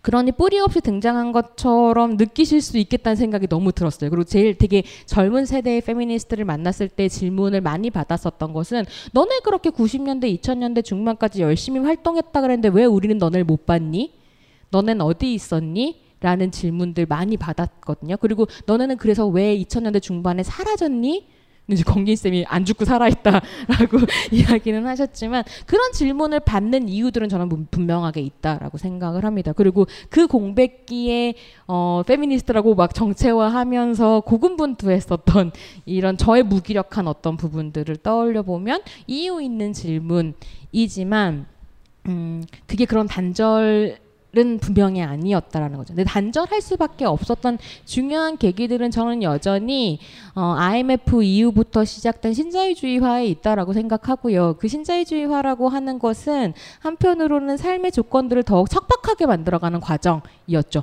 그러니 뿌리 없이 등장한 것처럼 느끼실 수 있겠다는 생각이 너무 들었어요. 그리고 제일 되게 젊은 세대의 페미니스트를 만났을 때 질문을 많이 받았었던 것은 너네 그렇게 90년대, 2000년대 중반까지 열심히 활동했다 그랬는데 왜 우리는 너네를 못 봤니? 너넨 어디 있었니? 라는 질문들 많이 받았거든요. 그리고 너네는 그래서 왜 2000년대 중반에 사라졌니? 이제 건긴 쌤이 안 죽고 살아있다라고 이야기는 하셨지만 그런 질문을 받는 이유들은 저는 분명하게 있다라고 생각을 합니다. 그리고 그 공백기에 어, 페미니스트라고 막 정체화하면서 고군분투했었던 이런 저의 무기력한 어떤 부분들을 떠올려 보면 이유 있는 질문이지만 음, 그게 그런 단절 은 분명히 아니었다라는 거죠. 근데 단절할 수밖에 없었던 중요한 계기들은 저는 여전히 어, IMF 이후부터 시작된 신자유주의화에 있다라고 생각하고요. 그 신자유주의화라고 하는 것은 한편으로는 삶의 조건들을 더욱 척박하게 만들어가는 과정이었죠.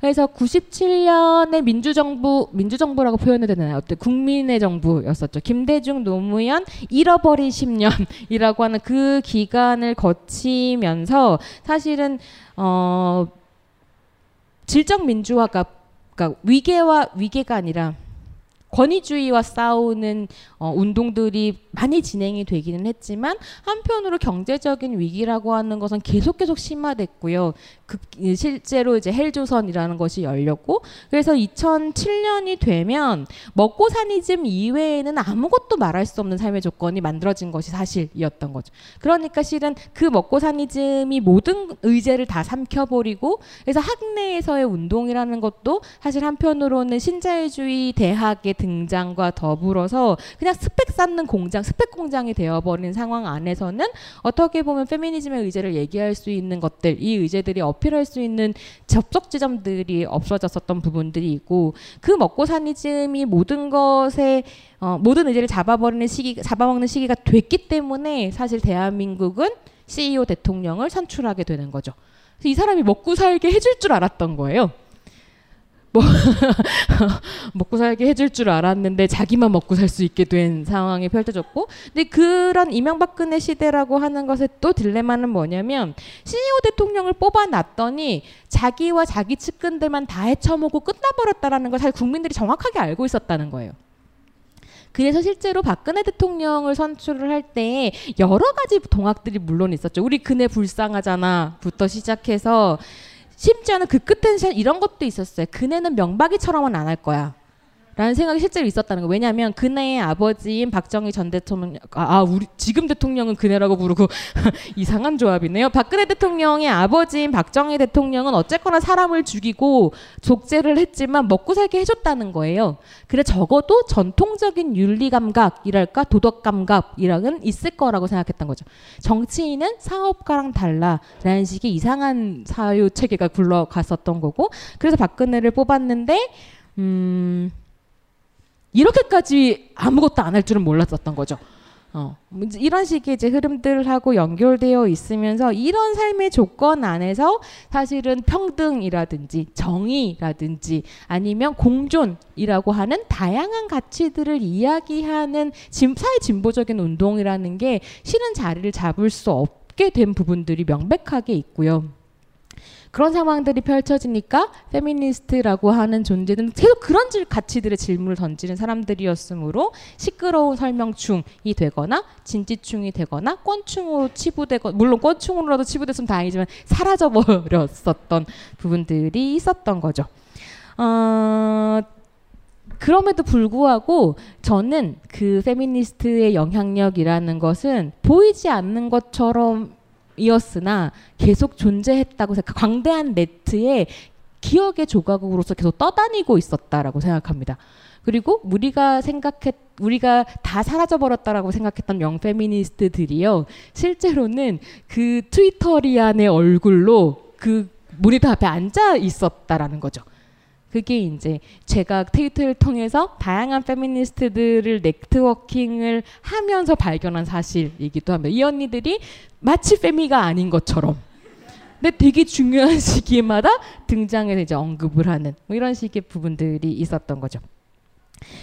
그래서 97년에 민주정부 민주정부라고 표현해야 되나요? 어때 국민의 정부였었죠. 김대중 노무현 잃어버린 10년이라고 하는 그 기간을 거치면서 사실은 어 질적 민주화가 그러니까 위계와 위계가 아니라 권위주의와 싸우는 어, 운동들이 많이 진행이 되기는 했지만 한편으로 경제적인 위기라고 하는 것은 계속 계속 심화됐고요. 그, 실제로 이제 헬조선이라는 것이 열렸고 그래서 2007년이 되면 먹고 사니즘 이외에는 아무것도 말할 수 없는 삶의 조건이 만들어진 것이 사실이었던 거죠. 그러니까 실은 그 먹고 사니즘이 모든 의제를 다 삼켜버리고 그래서 학내에서의 운동이라는 것도 사실 한편으로는 신자유주의 대학의 등장과 더불어서 그냥 스펙 쌓는 공장, 스펙 공장이 되어버린 상황 안에서는 어떻게 보면 페미니즘의 의제를 얘기할 수 있는 것들, 이 의제들이 어필할 수 있는 접속 지점들이 없어졌었던 부분들이 있고 그 먹고 사니즘이 모든 것에 어, 모든 의제를 잡아버리는 시기, 잡아먹는 시기가 됐기 때문에 사실 대한민국은 CEO 대통령을 선출하게 되는 거죠. 이 사람이 먹고 살게 해줄 줄 알았던 거예요. 뭐 먹고 살게 해줄 줄 알았는데 자기만 먹고 살 수 있게 된 상황이 펼쳐졌고 근데 그런 이명박근혜 시대라고 하는 것의 또 딜레마는 뭐냐면 신이호 대통령을 뽑아놨더니 자기와 자기 측근들만 다 헤쳐먹고 끝나버렸다라는 걸 사실 국민들이 정확하게 알고 있었다는 거예요. 그래서 실제로 박근혜 대통령을 선출을 할 때 여러 가지 동학들이 물론 있었죠. 우리 그네 불쌍하잖아부터 시작해서 심지어는 그 끝엔 이런 것도 있었어요. 그네는 명박이처럼은 안 할 거야. 라는 생각이 실제로 있었다는 거. 왜냐하면 그네의 아버지인 박정희 전 대통령, 아, 아 우리 지금 대통령은 그네라고 부르고 이상한 조합이네요. 박근혜 대통령의 아버지인 박정희 대통령은 어쨌거나 사람을 죽이고 족제를 했지만 먹고 살게 해줬다는 거예요. 그래 적어도 전통적인 윤리 감각이랄까 도덕 감각이랑은 있을 거라고 생각했던 거죠. 정치인은 사업가랑 달라라는 식의 이상한 사유 체계가 굴러갔었던 거고, 그래서 박근혜를 뽑았는데. 음, 이렇게까지 아무것도 안 할 줄은 몰랐었던 거죠. 어, 뭐 이런 식의 이제 흐름들하고 연결되어 있으면서 이런 삶의 조건 안에서 사실은 평등이라든지 정의라든지 아니면 공존이라고 하는 다양한 가치들을 이야기하는 사회 진보적인 운동이라는 게 실은 자리를 잡을 수 없게 된 부분들이 명백하게 있고요. 그런 상황들이 펼쳐지니까 페미니스트라고 하는 존재는 계속 그런 질, 가치들의 질문을 던지는 사람들이었으므로 시끄러운 설명충이 되거나 진지충이 되거나 꼰충으로 치부되거 물론 꼰충으로라도 치부됐으면 다행이지만 사라져 버렸었던 부분들이 있었던 거죠. 어, 그럼에도 불구하고 저는 그 페미니스트의 영향력이라는 것은 보이지 않는 것처럼 이었으나 계속 존재했다고 생각. 광대한 네트에 기억의 조각으로서 계속 떠다니고 있었다라고 생각합니다. 그리고 우리가 생각했 우리가 다 사라져 버렸다라고 생각했던 영페미니스트들이요 실제로는 그 트위터리안의 얼굴로 그 모니터 앞에 앉아 있었다라는 거죠. 그게 이제 제가 트위터를 통해서 다양한 페미니스트들을 네트워킹을 하면서 발견한 사실이기도 합니다. 이 언니들이 마치 페미가 아닌 것처럼 근데 되게 중요한 시기마다 등장해서 이제 언급을 하는 뭐 이런 식의 부분들이 있었던 거죠.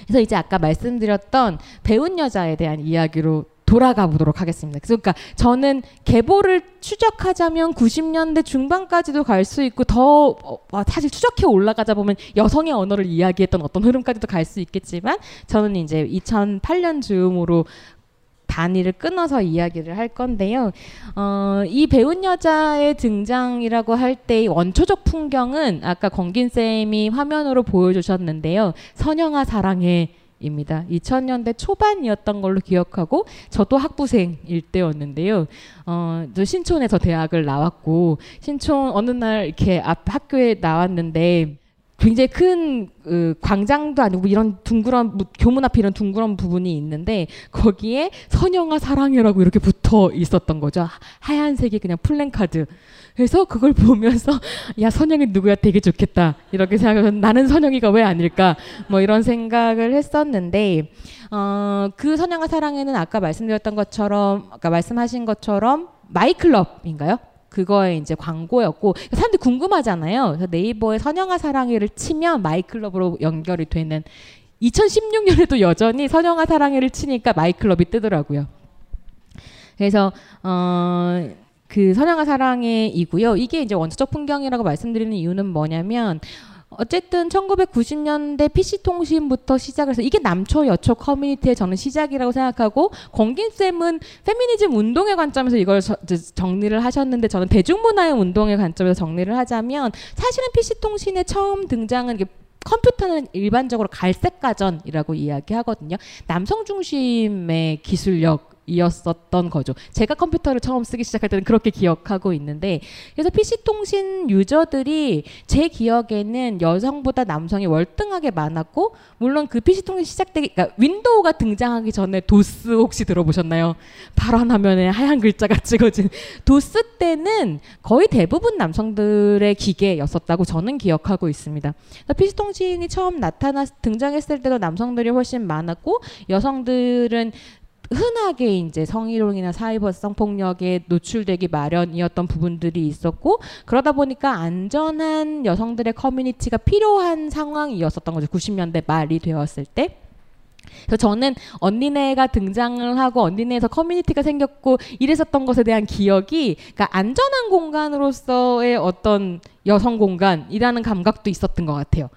그래서 이제 아까 말씀드렸던 배운 여자에 대한 이야기로 돌아가 보도록 하겠습니다. 그러니까 저는 계보를 추적하자면 90년대 중반까지도 갈 수 있고 더 어, 사실 추적해 올라가자 보면 여성의 언어를 이야기했던 어떤 흐름까지도 갈 수 있겠지만 저는 이제 2008년 즈음으로 단위를 끊어서 이야기를 할 건데요. 어, 이 배운 여자의 등장이라고 할 때의 원초적 풍경은 아까 권긴 쌤이 화면으로 보여주셨는데요. 선영아 사랑해. 입니다. 2000년대 초반이었던 걸로 기억하고 저도 학부생일 때였는데요. 어, 저 신촌에서 대학을 나왔고 신촌 어느 날 이렇게 앞 학교에 나왔는데 굉장히 큰 그, 광장도 아니고 이런 둥그런 교문 앞에 이런 둥그런 부분이 있는데 거기에 선영아 사랑해라고 이렇게 붙어 있었던 거죠. 하얀색이 그냥 플랜카드. 그래서 그걸 보면서 야 선영이 누구야 되게 좋겠다 이렇게 생각해서 나는 선영이가 왜 아닐까 뭐 이런 생각을 했었는데 어, 그 선영아 사랑에는 아까 말씀드렸던 것처럼 아까 말씀하신 것처럼 마이클럽인가요? 그거에 이제 광고였고 사람들이 궁금하잖아요. 그래서 네이버에 선영아 사랑해를 치면 마이클럽으로 연결이 되는 2016년에도 여전히 선영아 사랑해를 치니까 마이클럽이 뜨더라고요. 그래서 어, 그 선영아 사랑해이고요. 이게 이제 원초적 풍경이라고 말씀드리는 이유는 뭐냐면 어쨌든 1990년대 PC통신부터 시작해서 이게 남초 여초 커뮤니티의 저는 시작이라고 생각하고 권긴 쌤은 페미니즘 운동의 관점에서 이걸 저, 정리를 하셨는데 저는 대중문화의 운동의 관점에서 정리를 하자면 사실은 PC통신에 처음 등장은 컴퓨터는 일반적으로 갈색 가전이라고 이야기하거든요. 남성 중심의 기술력 이었었던 거죠. 제가 컴퓨터를 처음 쓰기 시작할 때는 그렇게 기억하고 있는데 그래서 PC 통신 유저들이 제 기억에는 여성보다 남성이 월등하게 많았고 물론 그 PC 통신 시작되기 그러니까 윈도우가 등장하기 전에 도스 혹시 들어보셨나요? 파란 화면에 하얀 글자가 찍어진 도스 때는 거의 대부분 남성들의 기계였었다고 저는 기억하고 있습니다. PC 통신이 처음 나타나 등장했을 때도 남성들이 훨씬 많았고 여성들은 흔하게 이제 성희롱이나 사이버 성폭력에 노출되기 마련이었던 부분들이 있었고 그러다 보니까 안전한 여성들의 커뮤니티가 필요한 상황이었었던 거죠. 90년대 말이 되었을 때. 그래서 저는 언니네가 등장을 하고 언니네에서 커뮤니티가 생겼고 이랬었던 것에 대한 기억이 그러니까 안전한 공간으로서의 어떤 여성 공간이라는 감각도 있었던 것 같아요.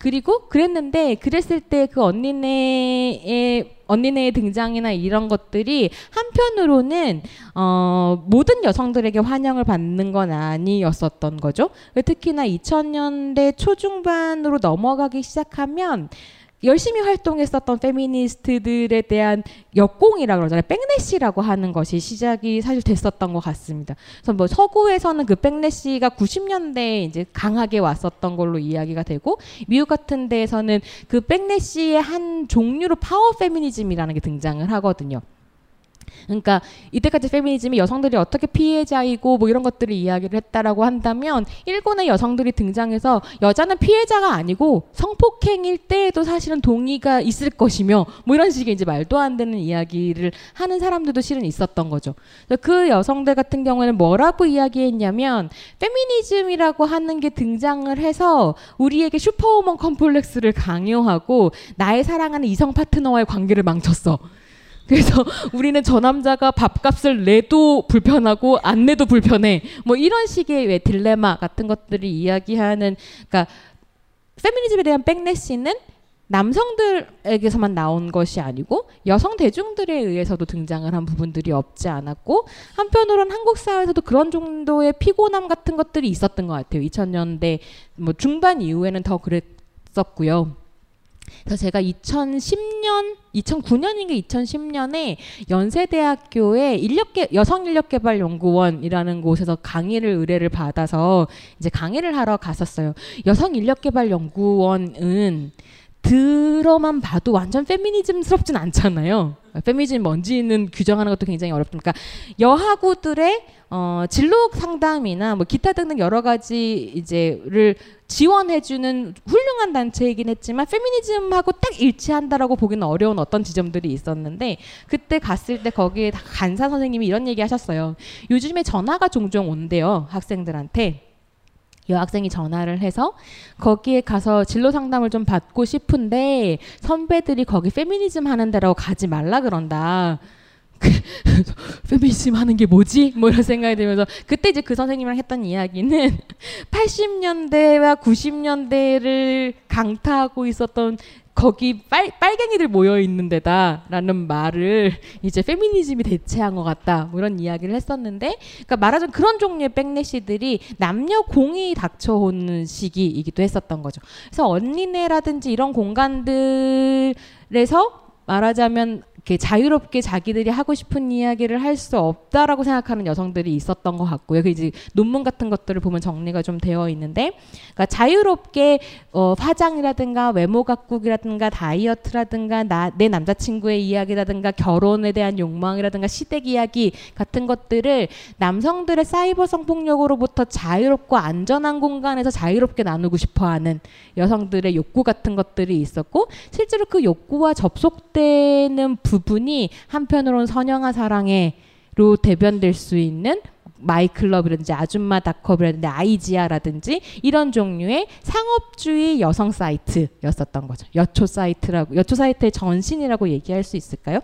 그리고 그랬는데 그랬을 때 그 언니네의 언니네의 등장이나 이런 것들이 한편으로는 어, 모든 여성들에게 환영을 받는 건 아니었었던 거죠. 특히나 2000년대 초중반으로 넘어가기 시작하면 열심히 활동했었던 페미니스트들에 대한 역공이라 그러잖아요. backlash라고 하는 것이 시작이 사실 됐었던 것 같습니다. 그래서 뭐 서구에서는 그 backlash가 90년대에 이제 강하게 왔었던 걸로 이야기가 되고 미국 같은 데에서는 그 backlash의 한 종류로 power feminism이라는 게 등장을 하거든요. 그러니까 이때까지 페미니즘이 여성들이 어떻게 피해자이고 뭐 이런 것들을 이야기를 했다라고 한다면 일본의 여성들이 등장해서 여자는 피해자가 아니고 성폭행일 때에도 사실은 동의가 있을 것이며 뭐 이런 식의 이제 말도 안 되는 이야기를 하는 사람들도 실은 있었던 거죠. 그 여성들 같은 경우에는 뭐라고 이야기했냐면 페미니즘이라고 하는 게 등장을 해서 우리에게 슈퍼우먼 컴플렉스를 강요하고 나의 사랑하는 이성 파트너와의 관계를 망쳤어. 그래서 우리는 저 남자가 밥값을 내도 불편하고 안 내도 불편해. 뭐 이런 식의 왜 딜레마 같은 것들을 이야기하는 그러니까 페미니즘에 대한 백래시는 남성들에게서만 나온 것이 아니고 여성 대중들에 의해서도 등장을 한 부분들이 없지 않았고 한편으로는 한국 사회에서도 그런 정도의 피곤함 같은 것들이 있었던 것 같아요. 2000년대 뭐 중반 이후에는 더 그랬었고요. 그래서 제가 2010년, 2009년인가 2010년에 연세대학교의 인력개 여성 인력개발연구원이라는 곳에서 강의를 의뢰를 받아서 이제 강의를 하러 갔었어요. 여성 인력개발연구원은 들어만 봐도 완전 페미니즘스럽진 않잖아요. 페미니즘 뭔지는 규정하는 것도 굉장히 어렵니까 여하구들의 어, 진로 상담이나 뭐 기타 등등 여러 가지 이제를 지원해주는 훌륭한 단체이긴 했지만 페미니즘하고 딱 일치한다라고 보기는 어려운 어떤 지점들이 있었는데 그때 갔을 때 거기에 간사 선생님이 이런 얘기 하셨어요. 요즘에 전화가 종종 온대요 학생들한테. 여학생이 전화를 해서 거기에 가서 진로 상담을 좀 받고 싶은데 선배들이 거기 페미니즘 하는 데라고 가지 말라 그런다. 페미니즘 하는 게 뭐지? 뭐 이런 생각이 들면서 그때 이제 그 선생님이랑 했던 이야기는 80년대와 90년대를 강타하고 있었던 거기 빨, 빨갱이들 모여 있는 데다라는 말을 이제 페미니즘이 대체한 것 같다 뭐 이런 이야기를 했었는데 그러니까 말하자면 그런 종류의 백래시들이 남녀 공이 닥쳐오는 시기이기도 했었던 거죠. 그래서 언니네라든지 이런 공간들에서 말하자면 이렇게 자유롭게 자기들이 하고 싶은 이야기를 할 수 없다라고 생각하는 여성들이 있었던 것 같고요. 그 이제 논문 같은 것들을 보면 정리가 좀 되어 있는데, 그러니까 자유롭게 어, 화장이라든가 외모 가꾸기라든가 다이어트라든가 나, 내 남자친구의 이야기라든가 결혼에 대한 욕망이라든가 시댁 이야기 같은 것들을 남성들의 사이버 성폭력으로부터 자유롭고 안전한 공간에서 자유롭게 나누고 싶어하는 여성들의 욕구 같은 것들이 있었고 실제로 그 욕구와 접속되는 부 분이 한편으로는 선영아 사랑해로 대변될 수 있는 마이클럽이라든지 아줌마 닷컴이라든지 아이지아라든지 이런 종류의 상업주의 여성 사이트였었던 거죠. 여초 사이트라고 여초 사이트의 전신이라고 얘기할 수 있을까요?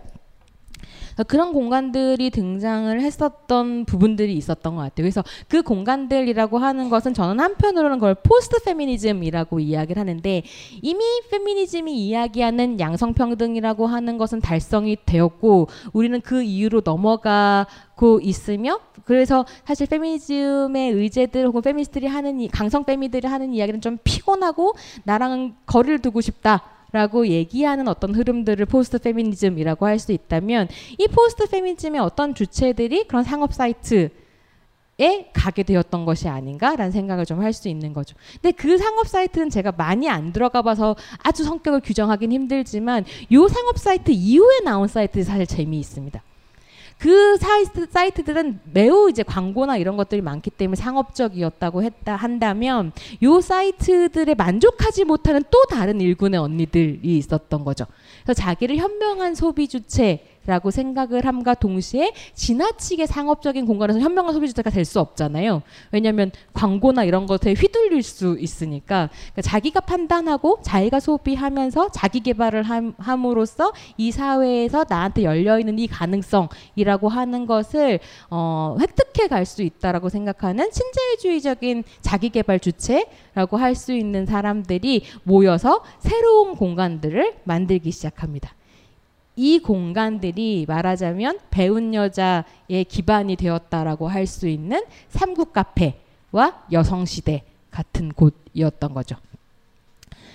그런 공간들이 등장을 했었던 부분들이 있었던 것 같아요. 그래서 그 공간들이라고 하는 것은 저는 한편으로는 그걸 post feminism이라고 이야기를 하는데 이미 페미니즘이 이야기하는 양성평등이라고 하는 것은 달성이 되었고 우리는 그 이후로 넘어가 고 있으며 그래서 사실 페미니즘의 의제들 혹은 페미니스트들이 하는 이, 강성 페미들이 하는 이야기는 좀 피곤하고 나랑 거리를 두고 싶다. 라고 얘기하는 어떤 흐름들을 post feminism이라고 할 수 있다면 이 post feminism의 어떤 주체들이 그런 상업 사이트 에 가게 되었던 것이 아닌가라는 생각을 좀 할 수 있는 거죠. 근데 그 상업 사이트는 제가 많이 안 들어가 봐서 아주 성격을 규정하긴 힘들지만 요 상업 사이트 이후에 나온 사이트들이 사실 재미있습니다. 그 사이트, 사이트들은 매우 이제 광고나 이런 것들이 많기 때문에 상업적이었다고 했다 한다면 요 사이트들에 만족하지 못하는 또 다른 일군의 언니들이 있었던 거죠. 그래서 자기를 현명한 소비 주체 라고 생각을 함과 동시에 지나치게 상업적인 공간에서 현명한 소비 주체가 될 수 없잖아요. 왜냐하면 광고나 이런 것에 휘둘릴 수 있으니까 그러니까 자기가 판단하고 자기가 소비하면서 자기 개발을 함, 함으로써 이 사회에서 나한테 열려 있는 이 가능성이라고 하는 것을 어, 획득해 갈 수 있다라고 생각하는 신자유주의적인 자기 개발 주체라고 할 수 있는 사람들이 모여서 새로운 공간들을 만들기 시작합니다. 이 공간들이 말하자면 배운 여자의 기반이 되었다라고 할 수 있는 삼국 카페와 여성 시대 같은 곳이었던 거죠.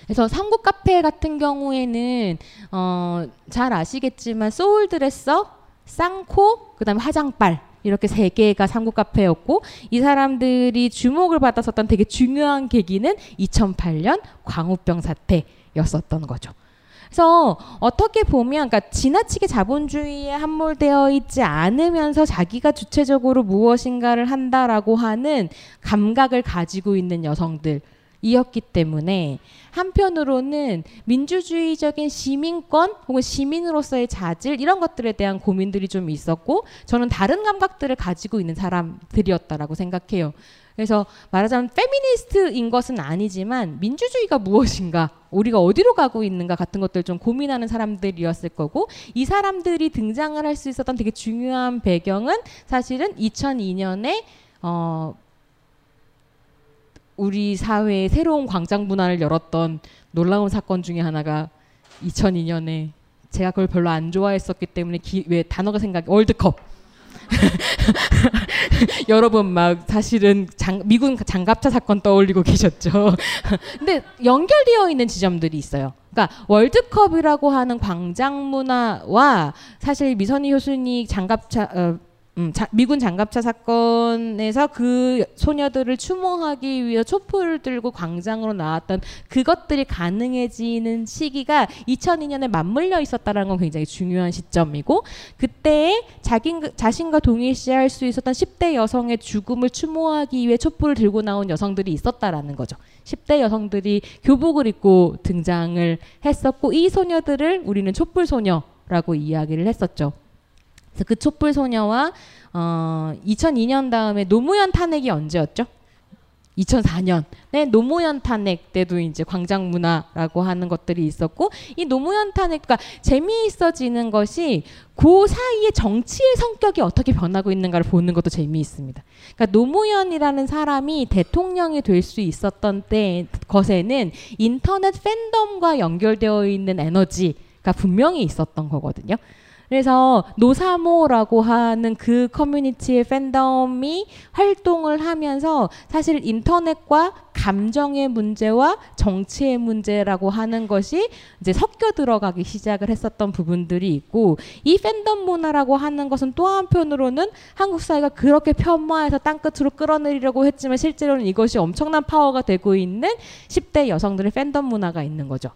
그래서 삼국 카페 같은 경우에는 어, 잘 아시겠지만 소울 드레서, 쌍코, 그다음에 화장빨 이렇게 세 개가 삼국 카페였고 이 사람들이 주목을 받았었던 되게 중요한 계기는 2008년 광우병 사태였었던 거죠. 그래서 어떻게 보면 그러니까 지나치게 자본주의에 함몰되어 있지 않으면서 자기가 주체적으로 무엇인가를 한다라고 하는 감각을 가지고 있는 여성들 이었기 때문에 한편으로는 민주주의적인 시민권 혹은 시민으로서의 자질 이런 것들에 대한 고민들이 좀 있었고 저는 다른 감각들을 가지고 있는 사람들이었다라고 생각해요. 그래서 말하자면 페미니스트인 것은 아니지만 민주주의가 무엇인가 우리가 어디로 가고 있는가 같은 것들 좀 고민하는 사람들이었을 거고 이 사람들이 등장을 할 수 있었던 되게 중요한 배경은 사실은 2002년에 어 우리 사회의 새로운 광장 문화를 열었던 놀라운 사건 중에 하나가 2002년에 제가 그걸 별로 안 좋아했었기 때문에 기, 왜 단어가 생각이 월드컵 여러분 막 사실은 장, 미군 장갑차 사건 떠올리고 계셨죠. 근데 연결되어 있는 지점들이 있어요. 그러니까 월드컵이라고 하는 광장 문화와 사실 미선희 효순이 장갑차 어, 음, 자, 미군 장갑차 사건에서 그 소녀들을 추모하기 위해 촛불을 들고 광장으로 나왔던 그것들이 가능해지는 시기가 2002년에 맞물려 있었다는 건 굉장히 중요한 시점이고 그때 자기 자신과 동일시할 수 있었던 10대 여성의 죽음을 추모하기 위해 촛불을 들고 나온 여성들이 있었다라는 거죠. 10대 여성들이 교복을 입고 등장을 했었고 이 소녀들을 우리는 촛불 소녀라고 이야기를 했었죠. 그래서 그 촛불 소녀와 어, 2002년 다음에 노무현 탄핵이 언제였죠? 2004년. 네, 노무현 탄핵 때도 이제 광장 문화라고 하는 것들이 있었고 이 노무현 탄핵과 재미있어지는 것이 그 사이에 정치의 성격이 어떻게 변하고 있는가를 보는 것도 재미있습니다. 그러니까 노무현이라는 사람이 대통령이 될 수 있었던 때 것에는 인터넷 팬덤과 연결되어 있는 에너지가 분명히 있었던 거거든요. 그래서 노사모라고 하는 그 커뮤니티의 팬덤이 활동을 하면서 사실 인터넷과 감정의 문제와 정치의 문제라고 하는 것이 이제 섞여 들어가기 시작을 했었던 부분들이 있고 이 팬덤 문화라고 하는 것은 또 한편으로는 한국 사회가 그렇게 편마해서 땅끝으로 끌어내리려고 했지만 실제로는 이것이 엄청난 파워가 되고 있는 10대 여성들의 팬덤 문화가 있는 거죠.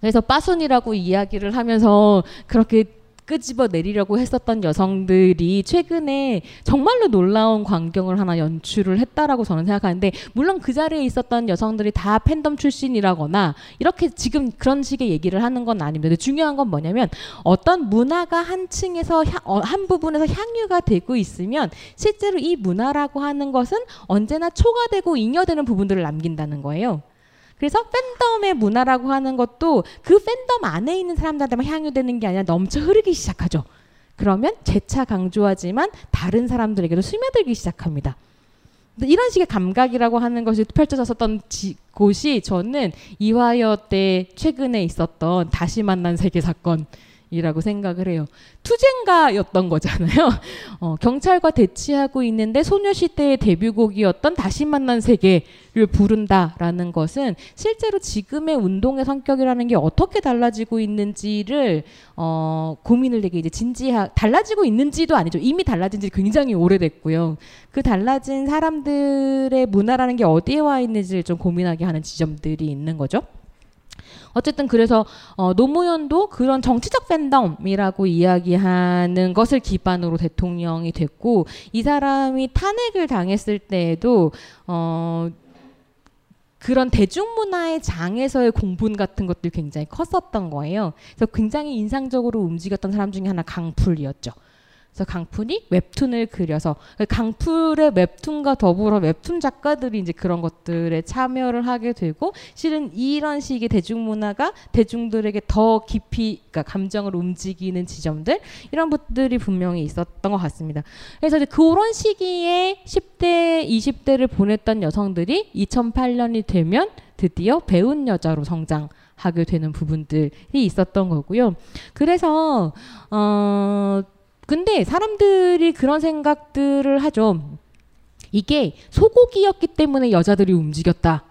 그래서 빠순이라고 이야기를 하면서 그렇게 끄집어 내리려고 했었던 여성들이 최근에 정말로 놀라운 광경을 하나 연출을 했다라고 저는 생각하는데 물론 그 자리에 있었던 여성들이 다 팬덤 출신이라거나 이렇게 지금 그런 식의 얘기를 하는 건 아닙니다. 중요한 건 뭐냐면 어떤 문화가 한 층에서 향, 어, 한 부분에서 향유가 되고 있으면 실제로 이 문화라고 하는 것은 언제나 초과되고 잉여되는 부분들을 남긴다는 거예요. 그래서 팬덤의 문화라고 하는 것도 그 팬덤 안에 있는 사람들한테만 향유되는 게 아니라 넘쳐 흐르기 시작하죠. 그러면 재차 강조하지만 다른 사람들에게도 스며들기 시작합니다. 이런 식의 감각이라고 하는 것이 펼쳐졌었던 지, 곳이 저는 이화여 때 최근에 있었던 다시 만난 세계 사건 이라고 생각을 해요. 투쟁가였던 거잖아요. 어, 경찰과 대치하고 있는데 소녀시대의 데뷔곡이었던 다시 만난 세계를 부른다라는 것은 실제로 지금의 운동의 성격이라는 게 어떻게 달라지고 있는지를 어, 고민을 되게 이제 진지하 달라지고 있는지도 아니죠. 이미 달라진 지 굉장히 오래됐고요. 그 달라진 사람들의 문화라는 게 어디에 와 있는지를 좀 고민하게 하는 지점들이 있는 거죠. 어쨌든 그래서 어, 노무현도 그런 정치적 팬덤이라고 이야기하는 것을 기반으로 대통령이 됐고 이 사람이 탄핵을 당했을 때에도 어, 그런 대중문화의 장에서의 공분 같은 것들이 굉장히 컸었던 거예요. 그래서 굉장히 인상적으로 움직였던 사람 중에 하나 강풀이었죠. 그래서 강풀이 웹툰을 그려서 강풀의 웹툰과 더불어 웹툰 작가들이 이제 그런 것들에 참여를 하게 되고 실은 이런 식의 대중문화가 대중들에게 더 깊이 그러니까 감정을 움직이는 지점들 이런 것들이 분명히 있었던 것 같습니다. 그래서 그런 시기에 10대, 20대를 보냈던 여성들이 2008년이 되면 드디어 배운 여자로 성장. 하게 되는 부분들이 있었던 거고요. 그래서 어 근데 사람들이 그런 생각들을 하죠. 이게 소고기였기 때문에 여자들이 움직였다.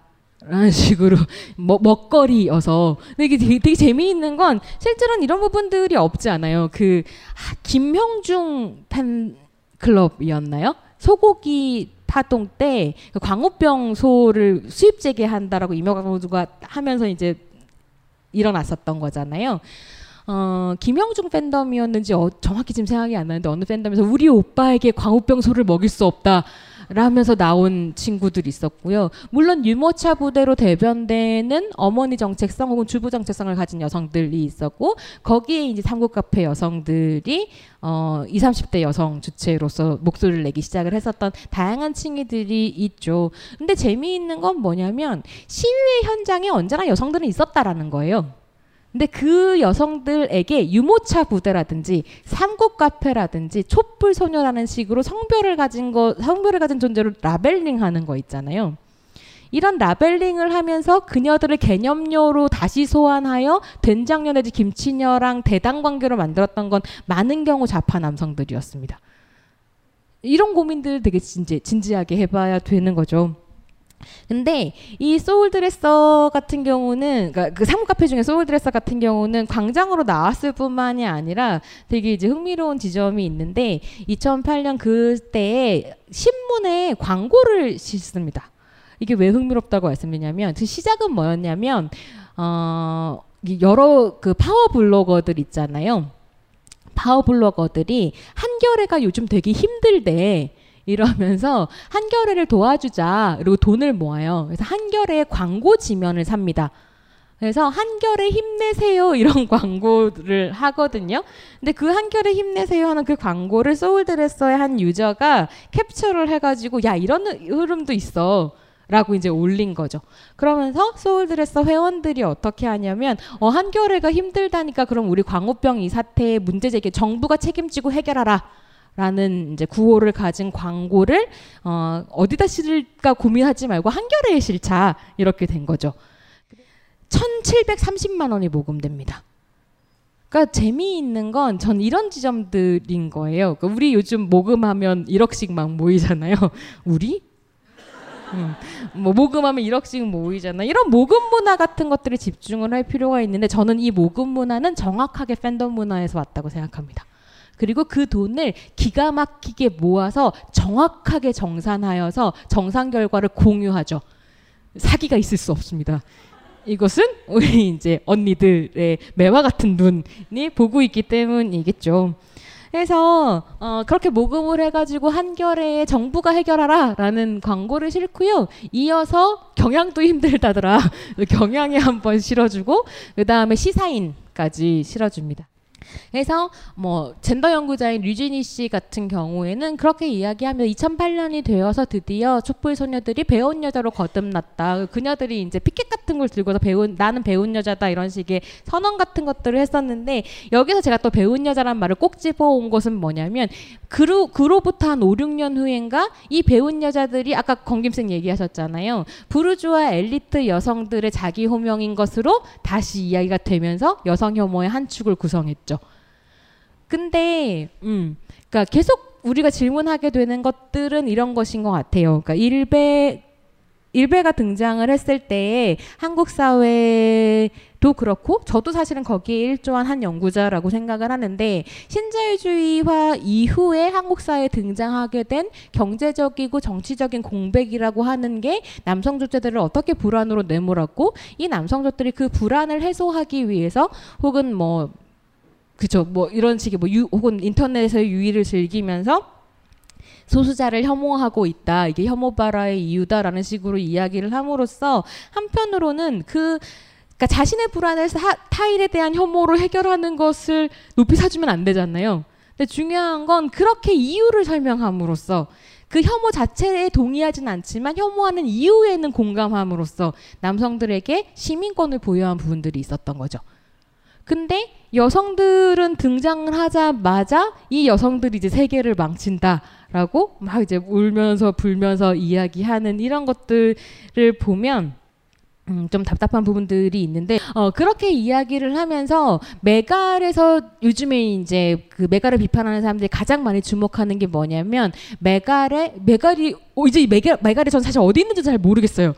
라는 식으로 먹, 먹거리여서 근데 이게 되게, 되게 재미있는 건 실제로는 이런 부분들이 없지 않아요. 그 아, 김형중 팬 클럽이었나요? 소고기 파동 때 그 광우병 소를 수입 재개한다라고 이명박 정부가 하면서 이제 일어났었던 거잖아요. 어, 김영중 팬덤이었는지 어, 정확히 지금 생각이 안 나는데 어느 팬덤에서 우리 오빠에게 광우병 소를 먹일 수 없다. 라면서 나온 친구들이 있었고요. 물론 유모차 부대로 대변되는 어머니 정체성 혹은 주부 정체성을 가진 여성들이 있었고 거기에 이제 삼국 카페 여성들이 어 20, 30대 여성 주체로서 목소리를 내기 시작을 했었던 다양한 층이들이 있죠. 근데 재미있는 건 뭐냐면 시위의 현장에 언제나 여성들은 있었다라는 거예요. 근데 그 여성들에게 유모차 부대라든지 삼국 카페라든지 촛불 소녀라는 식으로 성별을 가진 거 성별을 가진 존재로 라벨링하는 거 있잖아요. 이런 라벨링을 하면서 그녀들을 개념료로 다시 소환하여 된장녀 내지 김치녀랑 대당 관계로 만들었던 건 많은 경우 좌파 남성들이었습니다. 이런 고민들 되게 진지, 진지하게 해봐야 되는 거죠. 근데 이 소울드레서 같은 경우는 그러니까 그 사무 카페 중에 소울드레서 같은 경우는 광장으로 나왔을 뿐만이 아니라 되게 이제 흥미로운 지점이 있는데 2008년 그때에 신문에 광고를 싣습니다. 이게 왜 흥미롭다고 말씀드리냐면 그 시작은 뭐였냐면 어 여러 그 파워 블로거들 있잖아요. 파워 블로거들이 한겨레가 요즘 되게 힘들대. 이러면서 한겨레를 도와주자. 그리고 돈을 모아요. 그래서 한겨레 광고 지면을 삽니다. 그래서 한겨레 힘내세요 이런 광고를 하거든요. 근데 그 한겨레 힘내세요 하는 그 광고를 소울드레서의 한 유저가 캡처를 해가지고 야 이런 흐름도 있어. 라고 이제 올린 거죠. 그러면서 소울드레서 회원들이 어떻게 하냐면 어 한겨레가 힘들다니까 그럼 우리 광우병 이 사태의 문제 제기 정부가 책임지고 해결하라. 라는 이제 구호를 가진 광고를 어, 어디다 실을까 고민하지 말고 한겨레에 실자 이렇게 된 거죠. 1,730만 원이 모금됩니다. 그러니까 재미있는 건 전 이런 지점들인 거예요. 그러니까 우리 요즘 모금하면 1억씩 막 모이잖아요. 우리? 음, 뭐 모금하면 1억씩 모이잖아. 이런 모금 문화 같은 것들에 집중을 할 필요가 있는데 저는 이 모금 문화는 정확하게 팬덤 문화에서 왔다고 생각합니다. 그리고 그 돈을 기가 막히게 모아서 정확하게 정산하여서 정산 결과를 공유하죠. 사기가 있을 수 없습니다. 이것은 우리 이제 언니들의 매화 같은 눈이 보고 있기 때문이겠죠. 그래서 어, 그렇게 모금을 해가지고 한겨레에 정부가 해결하라라는 광고를 싣고요. 이어서 경향도 힘들다더라. 경향에 한번 실어주고 그 다음에 시사인까지 실어줍니다. 그래서 뭐 젠더 연구자인 류진희 씨 같은 경우에는 그렇게 이야기하면 2008년이 되어서 드디어 촛불 소녀들이 배운 여자로 거듭났다. 그녀들이 이제 피켓 같은 걸 들고서 배운 나는 배운 여자다 이런 식의 선언 같은 것들을 했었는데 여기서 제가 또 배운 여자란 말을 꼭 집어온 것은 뭐냐면 그로 그로부터 한 5, 6년 후인가 이 배운 여자들이 아까 건김생 얘기하셨잖아요. 부르주아 엘리트 여성들의 자기 호명인 것으로 다시 이야기가 되면서 여성 혐오의 한 축을 구성했죠. 근데 음, 그러니까 계속 우리가 질문하게 되는 것들은 이런 것인 것 같아요. 그러니까 일베 일베가 등장을 했을 때 한국 사회도 그렇고 저도 사실은 거기에 일조한 한 연구자라고 생각을 하는데 신자유주의화 이후에 한국 사회에 등장하게 된 경제적이고 정치적인 공백이라고 하는 게 남성 주체들을 어떻게 불안으로 내몰았고 이 남성족들이 그 불안을 해소하기 위해서 혹은 뭐 그죠 뭐 이런 식의 뭐 유, 혹은 인터넷에서의 유의를 즐기면서 소수자를 혐오하고 있다. 이게 혐오바라의 이유다라는 식으로 이야기를 함으로써 한편으로는 그 그러니까 자신의 불안을 사, 타인에 대한 혐오로 해결하는 것을 높이 사주면 안 되잖아요. 근데 중요한 건 그렇게 이유를 설명함으로써 그 혐오 자체에 동의하진 않지만 혐오하는 이유에는 공감함으로써 남성들에게 시민권을 부여한 부분들이 있었던 거죠. 근데 여성들은 등장을 하자마자 이 여성들이 이제 세계를 망친다라고 막 이제 울면서 불면서 이야기하는 이런 것들을 보면 음, 좀 답답한 부분들이 있는데 어, 그렇게 이야기를 하면서 메갈에서 요즘에 이제 그 메갈을 비판하는 사람들이 가장 많이 주목하는 게 뭐냐면 메갈의 메갈이 어, 이제 메갈 메갈이 전 사실 어디 있는지 잘 모르겠어요.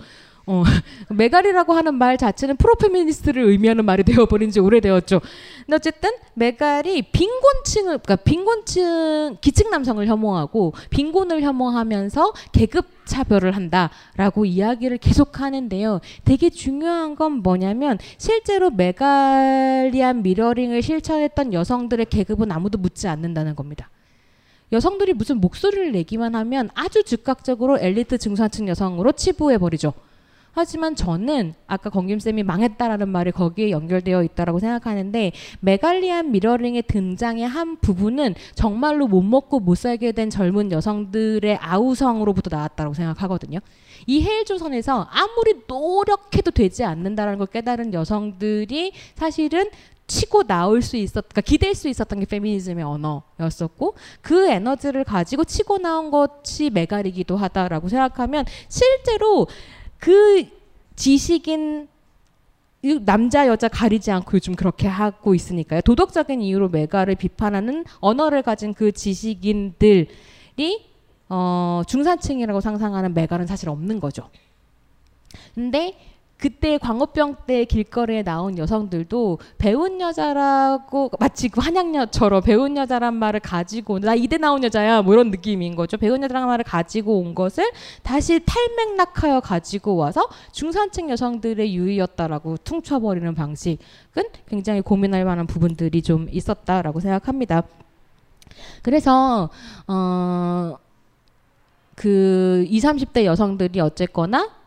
어, 메갈이라고 하는 말 자체는 프로페미니스트를 의미하는 말이 되어버린 지 오래되었죠. 근데 어쨌든 메갈이 빈곤층을, 그러니까 빈곤층, 기층 남성을 혐오하고 빈곤을 혐오하면서 계급 차별을 한다라고 이야기를 계속 하는데요. 되게 중요한 건 뭐냐면 실제로 메갈리안 mirroring을 실천했던 여성들의 계급은 아무도 묻지 않는다는 겁니다. 여성들이 무슨 목소리를 내기만 하면 아주 즉각적으로 엘리트 중산층 여성으로 치부해버리죠. 하지만 저는 아까 건김쌤이 망했다라는 말이 거기에 연결되어 있다라고 생각하는데 메갈리안 미러링의 등장의 한 부분은 정말로 못 먹고 못 살게 된 젊은 여성들의 아우성으로부터 나왔다고 생각하거든요. 이 해일조선에서 아무리 노력해도 되지 않는다라는 걸 깨달은 여성들이 사실은 치고 나올 수 있었, 그러니까 기댈 수 있었던 게 페미니즘의 언어였었고 그 에너지를 가지고 치고 나온 것이 메갈이기도 하다라고 생각하면 실제로 그 지식인 남자 여자 가리지 않고 요즘 그렇게 하고 있으니까요. 도덕적인 이유로 메가를 비판하는 언어를 가진 그 지식인들이 어, 중산층이라고 상상하는 메가는 사실 없는 거죠. 근데 그때 광우병 때 길거리에 나온 여성들도 배운 여자라고 마치 그 한양녀처럼 배운 여자란 말을 가지고 나 이대 나온 여자야 뭐 이런 느낌인 거죠. 배운 여자란 말을 가지고 온 것을 다시 탈맥락하여 가지고 와서 중산층 여성들의 유의였다라고 퉁쳐버리는 방식은 굉장히 고민할 만한 부분들이 좀 있었다라고 생각합니다. 그래서 어. 그 20, 30대 여성들이 어쨌거나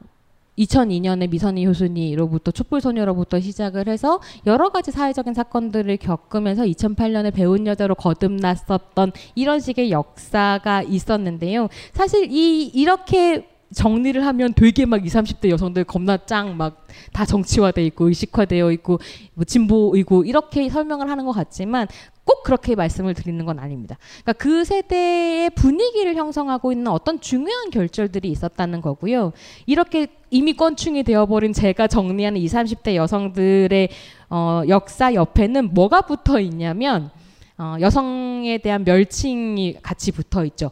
2002년에 미선이 효순이로부터 촛불소녀로부터 시작을 해서 여러 가지 사회적인 사건들을 겪으면서 2008년에 배운 여자로 거듭났었던 이런 식의 역사가 있었는데요. 사실 이 이렇게 정리를 하면 되게 막 20, 30대 여성들 겁나 짱 막 다 정치화돼 있고 의식화되어 있고 뭐 진보이고 이렇게 설명을 하는 것 같지만 꼭 그렇게 말씀을 드리는 건 아닙니다. 그러니까 그 세대의 분위기를 형성하고 있는 어떤 중요한 결절들이 있었다는 거고요. 이렇게 이미 건충이 되어버린 제가 정리하는 20, 30대 여성들의 어, 역사 옆에는 뭐가 붙어 있냐면 어, 여성에 대한 멸칭이 같이 붙어 있죠.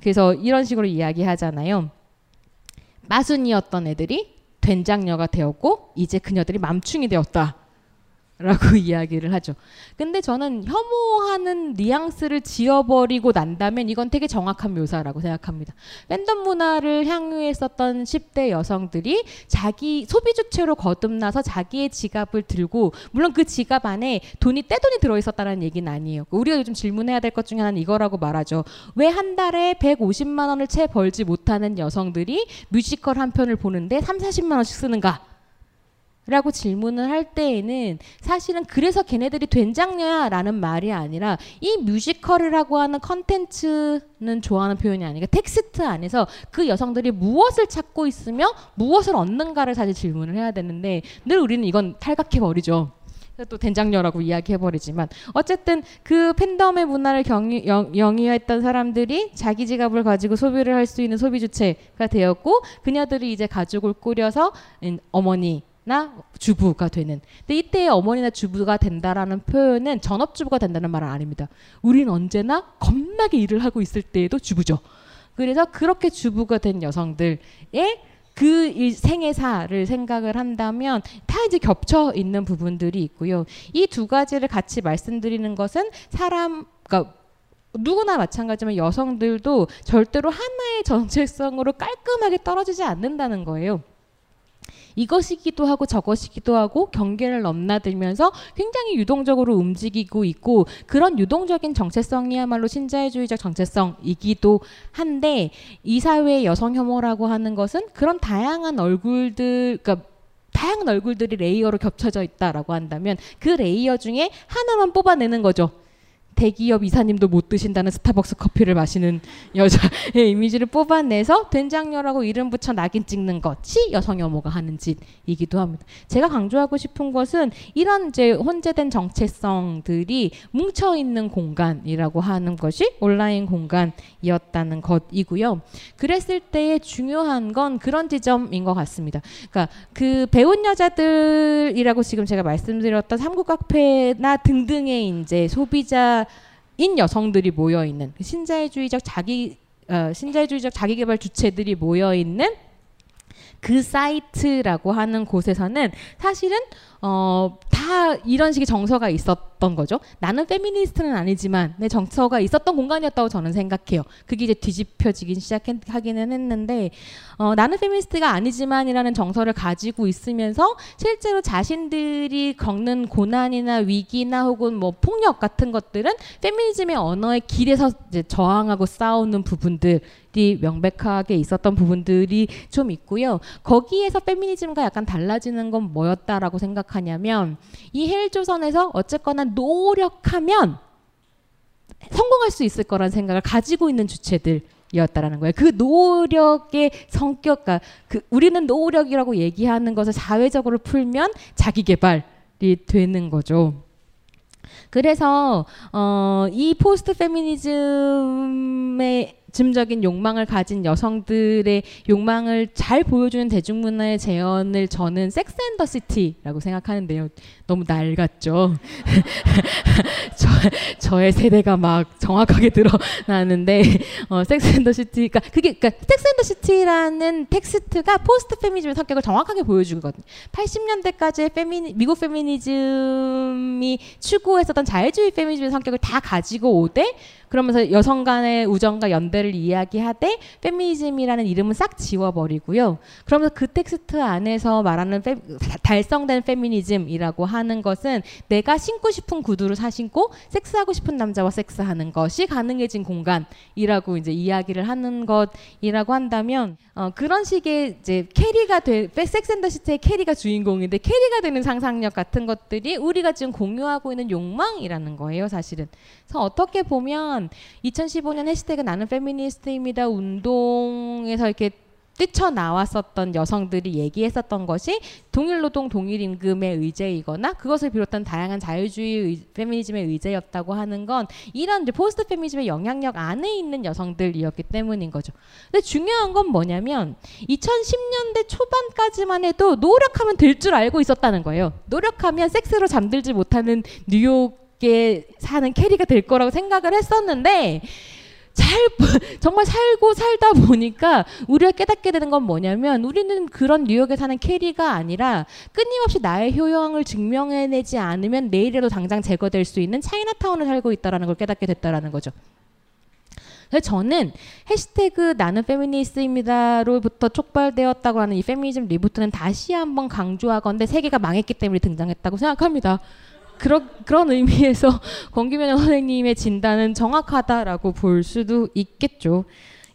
그래서 이런 식으로 이야기하잖아요. 마순이었던 애들이 된장녀가 되었고 이제 그녀들이 맘충이 되었다. 라고 이야기를 하죠. 근데 저는 혐오하는 뉘앙스를 지어버리고 난다면 이건 되게 정확한 묘사라고 생각합니다. 팬덤 문화를 향유했었던 10대 여성들이 자기 소비 주체로 거듭나서 자기의 지갑을 들고 물론 그 지갑 안에 돈이 떼돈이 들어 있었다는 얘기는 아니에요. 우리가 요즘 질문해야 될 것 중에 하나는 이거라고 말하죠. 왜 한 달에 150만 원을 채 벌지 못하는 여성들이 뮤지컬 한 편을 보는데 3, 40만 원씩 쓰는가? 라고 질문을 할 때에는 사실은 그래서 걔네들이 된장녀야 라는 말이 아니라 이 뮤지컬이라고 하는 컨텐츠는 좋아하는 표현이 아니라 텍스트 안에서 그 여성들이 무엇을 찾고 있으며 무엇을 얻는가를 사실 질문을 해야 되는데 늘 우리는 이건 탈각해 버리죠. 또 된장녀라고 이야기해버리지만 어쨌든 그 팬덤의 문화를 경유, 영, 영위했던 사람들이 자기 지갑을 가지고 소비를 할 수 있는 소비 주체가 되었고 그녀들이 이제 가족을 꾸려서 어머니 나 주부가 되는. 근데 이때 어머니나 주부가 된다라는 표현은 전업주부가 된다는 말은 아닙니다. 우리는 언제나 겁나게 일을 하고 있을 때에도 주부죠. 그래서 그렇게 주부가 된 여성들의 그 생애사를 생각을 한다면 다 이제 겹쳐 있는 부분들이 있고요. 이 두 가지를 같이 말씀드리는 것은 사람, 그러니까 누구나 마찬가지지만 여성들도 절대로 하나의 정체성으로 깔끔하게 떨어지지 않는다는 거예요. 이것이기도 하고 저것이기도 하고 경계를 넘나들면서 굉장히 유동적으로 움직이고 있고 그런 유동적인 정체성이야말로 신자유주의적 정체성이기도 한데 이 사회의 여성 혐오라고 하는 것은 그런 다양한 얼굴들 그러니까 다양한 얼굴들이 layer로 겹쳐져 있다라고 한다면 그 layer 중에 하나만 뽑아내는 거죠. 대기업 이사님도 못 드신다는 스타벅스 커피를 마시는 여자의 이미지를 뽑아내서 된장녀라고 이름 붙여 낙인 찍는 것이 여성 혐오가 하는 짓이기도 합니다. 제가 강조하고 싶은 것은 이런 이제 혼재된 정체성들이 뭉쳐 있는 공간이라고 하는 것이 온라인 공간이었다는 것이고요. 그랬을 때에 중요한 건 그런 지점인 것 같습니다. 그러니까 그 배운 여자들이라고 지금 제가 말씀드렸던 삼국 카페나 등등의 이제 소비자 인 여성들이 모여 있는 그 신자유주의적 자기 어, 신자유주의적 자기개발 주체들이 모여 있는 그 사이트라고 하는 곳에서는 사실은 어, 다 이런 식의 정서가 있었던 거죠. 나는 페미니스트는 아니지만의 정서가 있었던 공간이었다고 저는 생각해요. 그게 이제 뒤집혀지긴 시작하기는 했는데 어, 나는 페미니스트가 아니지만이라는 정서를 가지고 있으면서 실제로 자신들이 겪는 고난이나 위기나 혹은 뭐 폭력 같은 것들은 페미니즘의 언어에 기대서 저항하고 싸우는 부분들 이 명백하게 있었던 부분들이 좀 있고요. 거기에서 페미니즘과 약간 달라지는 건 뭐였다라고 생각하냐면 이 헬 조선에서 어쨌거나 노력하면 성공할 수 있을 거란 생각을 가지고 있는 주체들 이었다라는 거예요. 그 노력의 성격, 그러니까 그 우리는 노력이라고 얘기하는 것을 사회적으로 풀면 자기 개발이 되는 거죠. 그래서 어, 이 post feminism적인 욕망을 가진 여성들의 욕망을 잘 보여주는 대중문화의 재현을 저는 섹스 앤 더 시티라고 생각하는데요. 너무 낡았죠. 저, 저의 세대가 막 정확하게 드러나는데 어, Sex and the City 그러니까 그게 그러니까 섹스 앤 더 시티라는 텍스트가 post feminism의 성격을 정확하게 보여주거든요. 80년대까지의 페미니, 미국 페미니즘이 추구했었던 자유주의 페미니즘의 성격을 다 가지고 오되 그러면서 여성 간의 우정과 연대를 이야기하되 페미니즘이라는 이름은 싹 지워버리고요. 그러면서 그 텍스트 안에서 말하는 페, 달성된 페미니즘이라고 하는 것은 내가 신고 싶은 구두를 사 신고 섹스하고 싶은 남자와 섹스하는 것이 가능해진 공간이라고 이제 이야기를 하는 것이라고 한다면 어, 그런 식의 이제 캐리가 돼 섹스앤더 시티의 캐리가 주인공인데 캐리가 되는 상상력 같은 것들이 우리가 지금 공유하고 있는 욕망이라는 거예요, 사실은. 그래서 어떻게 보면 2015년 해시태그 나는 페미니스트입니다 운동에서 이렇게 뛰쳐나왔었던 여성들이 얘기했었던 것이 동일노동 동일임금의 의제이거나 그것을 비롯한 다양한 자유주의 의, 페미니즘의 의제였다고 하는 건 이런 포스트 페미니즘의 영향력 안에 있는 여성들이었기 때문인 거죠. 근데 중요한 건 뭐냐면 2010년대 초반까지만 해도 노력하면 될 줄 알고 있었다는 거예요. 노력하면 섹스로 잠들지 못하는 뉴욕에 사는 캐리가 될 거라고 생각을 했었는데 잘 정말 살고 살다 보니까 우리가 깨닫게 되는 건 뭐냐면 우리는 그런 뉴욕에 사는 캐리가 아니라 끊임없이 나의 효용을 증명해내지 않으면 내일에도 당장 제거될 수 있는 차이나타운을 살고 있다라는 걸 깨닫게 됐다라는 거죠. 그래서 저는 해시태그 나는 페미니스트입니다로부터 촉발되었다고 하는 이 페미니즘 리부트는 다시 한번 강조하건데 세계가 망했기 때문에 등장했다고 생각합니다. 그런 그런 의미에서 권기면 선생님의 진단은 정확하다라고 볼 수도 있겠죠.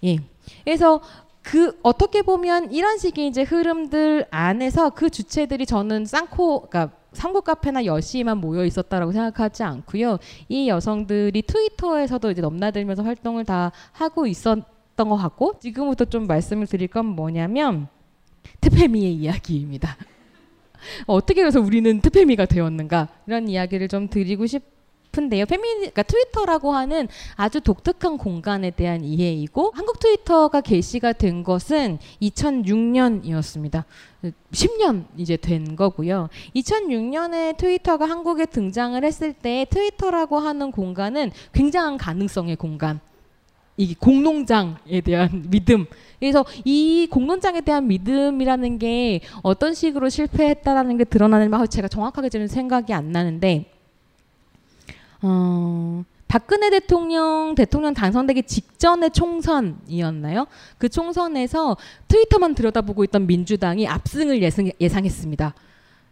예. 그래서 그 어떻게 보면 이런 식의 이제 흐름들 안에서 그 주체들이 저는 쌍코 그러니까 삼국 카페나 여시만 모여 있었다라고 생각하지 않고요. 이 여성들이 트위터에서도 이제 넘나들면서 활동을 다 하고 있었던 것 같고 지금부터 좀 말씀을 드릴 건 뭐냐면 트페미의 이야기입니다. 어떻게 해서 우리는 트페미가 되었는가 이런 이야기를 좀 드리고 싶은데요. 페미 그러니까 트위터라고 하는 아주 독특한 공간에 대한 이해이고 한국 트위터가 게시가 된 것은 2006년이었습니다. 10년 이제 된 거고요. 2006년에 트위터가 한국에 등장을 했을 때 트위터라고 하는 공간은 굉장한 가능성의 공간. 이 공농장에 대한 믿음. 그래서 이 공농장에 대한 믿음이라는 게 어떤 식으로 실패했다라는 게 드러나는 막 제가 정확하게 지금 생각이 안 나는데 어, 박근혜 대통령 대통령 당선되기 직전의 총선이었나요? 그 총선에서 트위터만 들여다보고 있던 민주당이 압승을 예상, 예상했습니다.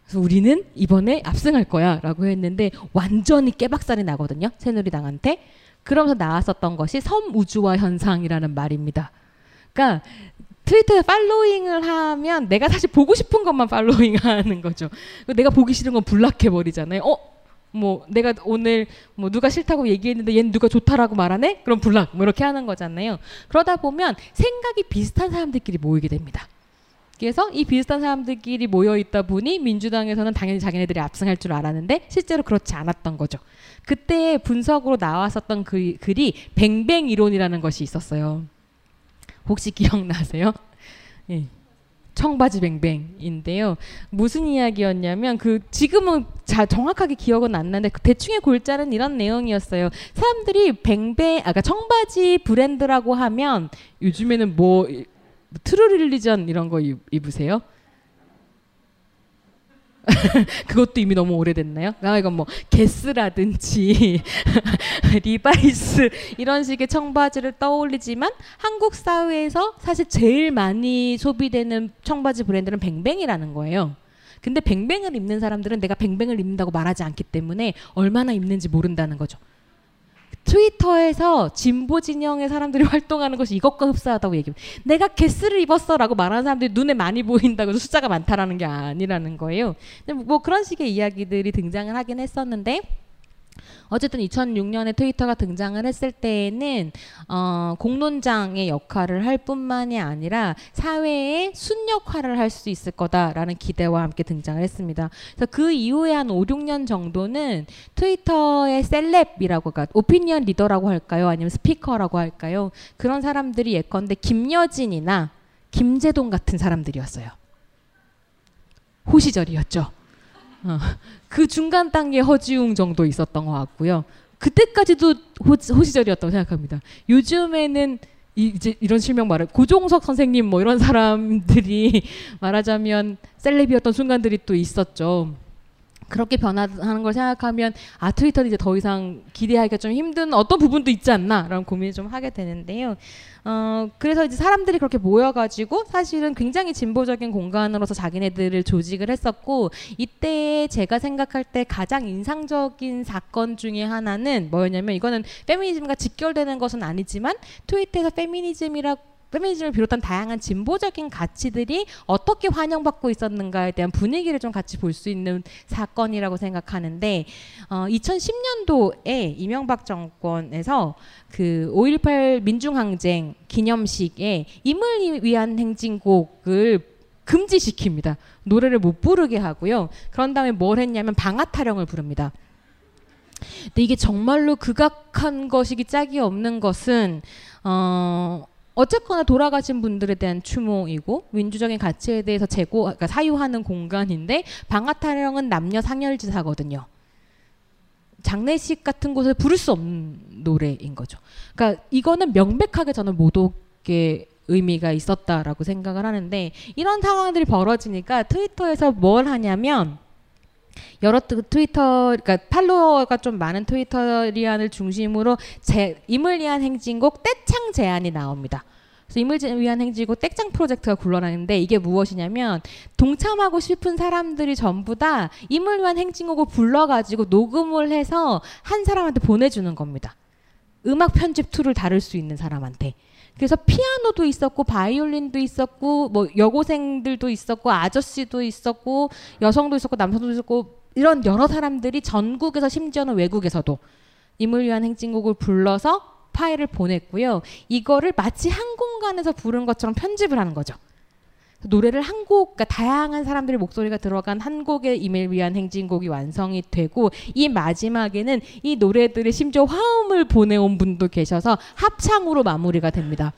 그래서 우리는 이번에 압승할 거야라고 했는데 완전히 깨박살이 나거든요. 새누리당한테. 그러면서 나왔었던 것이 섬우주화 현상이라는 말입니다. 그러니까 트위터에 팔로잉을 하면 내가 사실 보고 싶은 것만 팔로잉 하는 거죠. 내가 보기 싫은 건 블락해 버리잖아요. 어, 뭐 내가 오늘 뭐 누가 싫다고 얘기했는데 얘는 누가 좋다라고 말하네? 그럼 블락 뭐 이렇게 하는 거잖아요. 그러다 보면 생각이 비슷한 사람들끼리 모이게 됩니다. 그래서 이 비슷한 사람들끼리 모여 있다 보니 민주당에서는 당연히 자기네들이 압승할 줄 알았는데 실제로 그렇지 않았던 거죠. 그때 분석으로 나왔었던 그 글이 뱅뱅 이론이라는 것이 있었어요. 혹시 기억나세요? 예. 청바지 뱅뱅인데요. 무슨 이야기였냐면 그 지금은 자 정확하게 기억은 안 나는데 그 대충의 골자는 이런 내용이었어요. 사람들이 뱅뱅 아까 그러니까 청바지 브랜드라고 하면 요즘에는 뭐 True Religion 이런 거 입으세요? 그것도 이미 너무 오래됐나요? 아 이건 뭐 Guess라든지 리바이스 이런 식의 청바지를 떠올리지만 한국 사회에서 사실 제일 많이 소비되는 청바지 브랜드는 뱅뱅이라는 거예요. 근데 뱅뱅을 입는 사람들은 내가 뱅뱅을 입는다고 말하지 않기 때문에 얼마나 입는지 모른다는 거죠. 트위터에서 진보 진영의 사람들이 활동하는 것이 이것과 흡사하다고 얘기해요. 내가 개스를 입었어라고 말하는 사람들이 눈에 많이 보인다고 숫자가 많다라는 게 아니라는 거예요. 뭐 그런 식의 이야기들이 등장을 하긴 했었는데 어쨌든 2006년에 트위터가 등장을 했을 때에는 어, 공론장의 역할을 할 뿐만이 아니라 사회의 순 역할을 할 수 있을 거다라는 기대와 함께 등장을 했습니다. 그래서 그 이후에 한 5, 6년 정도는 트위터의 셀렙이라고 그러니까 오피니언 리더라고 할까요? 아니면 스피커라고 할까요? 그런 사람들이 예컨대 김여진이나 김재동 같은 사람들이었어요. 호시절이었죠. 어, 그 중간 단계 허지웅 정도 있었던 것 같고요. 그때까지도 호, 시절이었다고 생각합니다. 요즘에는 이, 이제 이런 실명 말을 고종석 선생님 뭐 이런 사람들이 말하자면 셀럽이었던 순간들이 또 있었죠. 그렇게 변화하는 걸 생각하면 아 트위터는 이제 더 이상 기대하기가 좀 힘든 어떤 부분도 있지 않나라는 고민을 좀 하게 되는데요. 어 그래서 이제 사람들이 그렇게 모여가지고 사실은 굉장히 진보적인 공간으로서 자기네들을 조직을 했었고 이때 제가 생각할 때 가장 인상적인 사건 중에 하나는 뭐였냐면 이거는 페미니즘과 직결되는 것은 아니지만 트위터에서 페미니즘이라고 페미니즘을 비롯한 다양한 진보적인 가치들이 어떻게 환영받고 있었는가에 대한 분위기를 좀 같이 볼 수 있는 사건이라고 생각하는데 어, 2010년도에 이명박 정권에서 그 5.18 민중항쟁 기념식에 임을 위한 행진곡을 금지시킵니다. 노래를 못 부르게 하고요. 그런 다음에 뭘 했냐면 방아 타령을 부릅니다. 근데 이게 정말로 극악한 것이기 짝이 없는 것은 어 어쨌거나 돌아가신 분들에 대한 추모이고 민주적인 가치에 대해서 재고 그러니까 사유하는 공간인데 방아타령은 남녀 상열지사거든요. 장례식 같은 곳에 부를 수 없는 노래인 거죠. 그러니까 이거는 명백하게 저는 모독의 의미가 있었다라고 생각을 하는데 이런 상황들이 벌어지니까 트위터에서 뭘 하냐면 여러 트위터 그러니까 팔로워가 좀 많은 트위터리안을 중심으로 제 임을 위한 행진곡 떼창 제안이 나옵니다. 그래서 임을 위한 행진곡 떼창 프로젝트가 굴러가는데 이게 무엇이냐면 동참하고 싶은 사람들이 전부 다 임을 위한 행진곡을 불러가지고 녹음을 해서 한 사람한테 보내주는 겁니다. 음악 편집 툴을 다룰 수 있는 사람한테. 그래서 피아노도 있었고 바이올린도 있었고 뭐 여고생들도 있었고 아저씨도 있었고 여성도 있었고 남성도 있었고 이런 여러 사람들이 전국에서 심지어는 외국에서도 임을 위한 행진곡을 불러서 파일을 보냈고요. 이거를 마치 한 공간에서 부른 것처럼 편집을 하는 거죠. 노래를 한 곡, 그러니까 다양한 사람들의 목소리가 들어간 한 곡의 임을 위한 행진곡이 완성이 되고 이 마지막에는 이 노래들의 심지어 화음을 보내온 분도 계셔서 합창으로 마무리가 됩니다.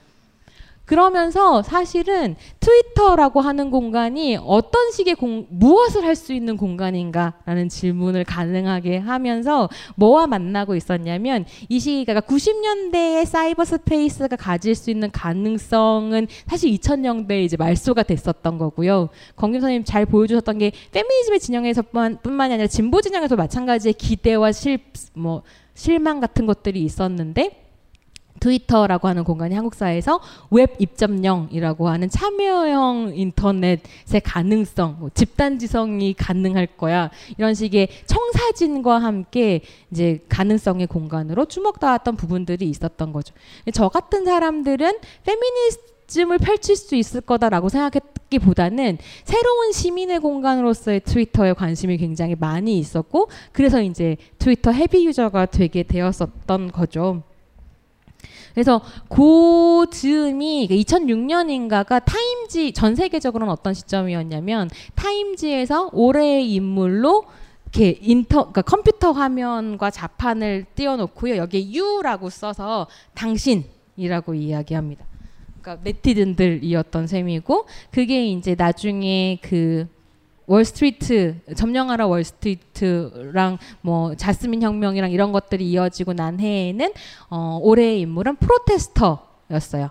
그러면서 사실은 트위터라고 하는 공간이 어떤 식의 공, 무엇을 할 수 있는 공간인가라는 질문을 가능하게 하면서 뭐와 만나고 있었냐면 이 시기가 90년대의 사이버 스페이스가 가질 수 있는 가능성은 사실 2000년대에 이제 말소가 됐었던 거고요. 검김 선생님 잘 보여주셨던 게 페미니즘의 진영에서뿐만 뿐만이 아니라 진보 진영에서 마찬가지의 기대와 실, 뭐 실망 같은 것들이 있었는데 트위터라고 하는 공간이 한국 사회에서 웹 이점영이라고 하는 참여형 인터넷의 가능성, 뭐 집단지성이 가능할 거야 이런 식의 청사진과 함께 이제 가능성의 공간으로 주목받았던 부분들이 있었던 거죠. 저 같은 사람들은 페미니즘을 펼칠 수 있을 거다라고 생각했기보다는 새로운 시민의 공간으로서의 트위터에 관심이 굉장히 많이 있었고 그래서 이제 트위터 헤비 유저가 되게 되었었던 거죠. 그래서 그 즈음이 2006년인가가 타임지 전 세계적으로는 어떤 시점이었냐면 타임지에서 올해의 인물로 이렇게 인터 그러니까 컴퓨터 화면과 자판을 띄워놓고요 여기에 U라고 써서 당신이라고 이야기합니다. 그러니까 네티즌들이었던 셈이고 그게 이제 나중에 그 월스트리트 점령하라 월스트리트랑 뭐 자스민 혁명이랑 이런 것들이 이어지고 난 해에는 어, 올해의 인물은 프로테스터였어요.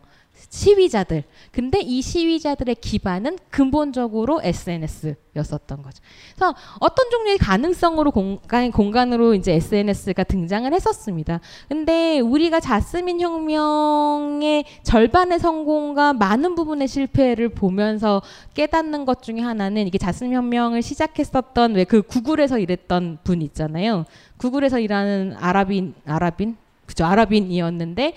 시위자들. 근데 이 시위자들의 기반은 근본적으로 SNS였었던 거죠. 그래서 어떤 종류의 가능성으로 공간, 공간으로 이제 SNS가 등장을 했었습니다. 근데 우리가 자스민 혁명의 절반의 성공과 많은 부분의 실패를 보면서 깨닫는 것 중에 하나는 이게 자스민 혁명을 시작했었던 왜 그 구글에서 일했던 분 있잖아요. 구글에서 일하는 아랍인, 아랍인? 그죠 아랍인이었는데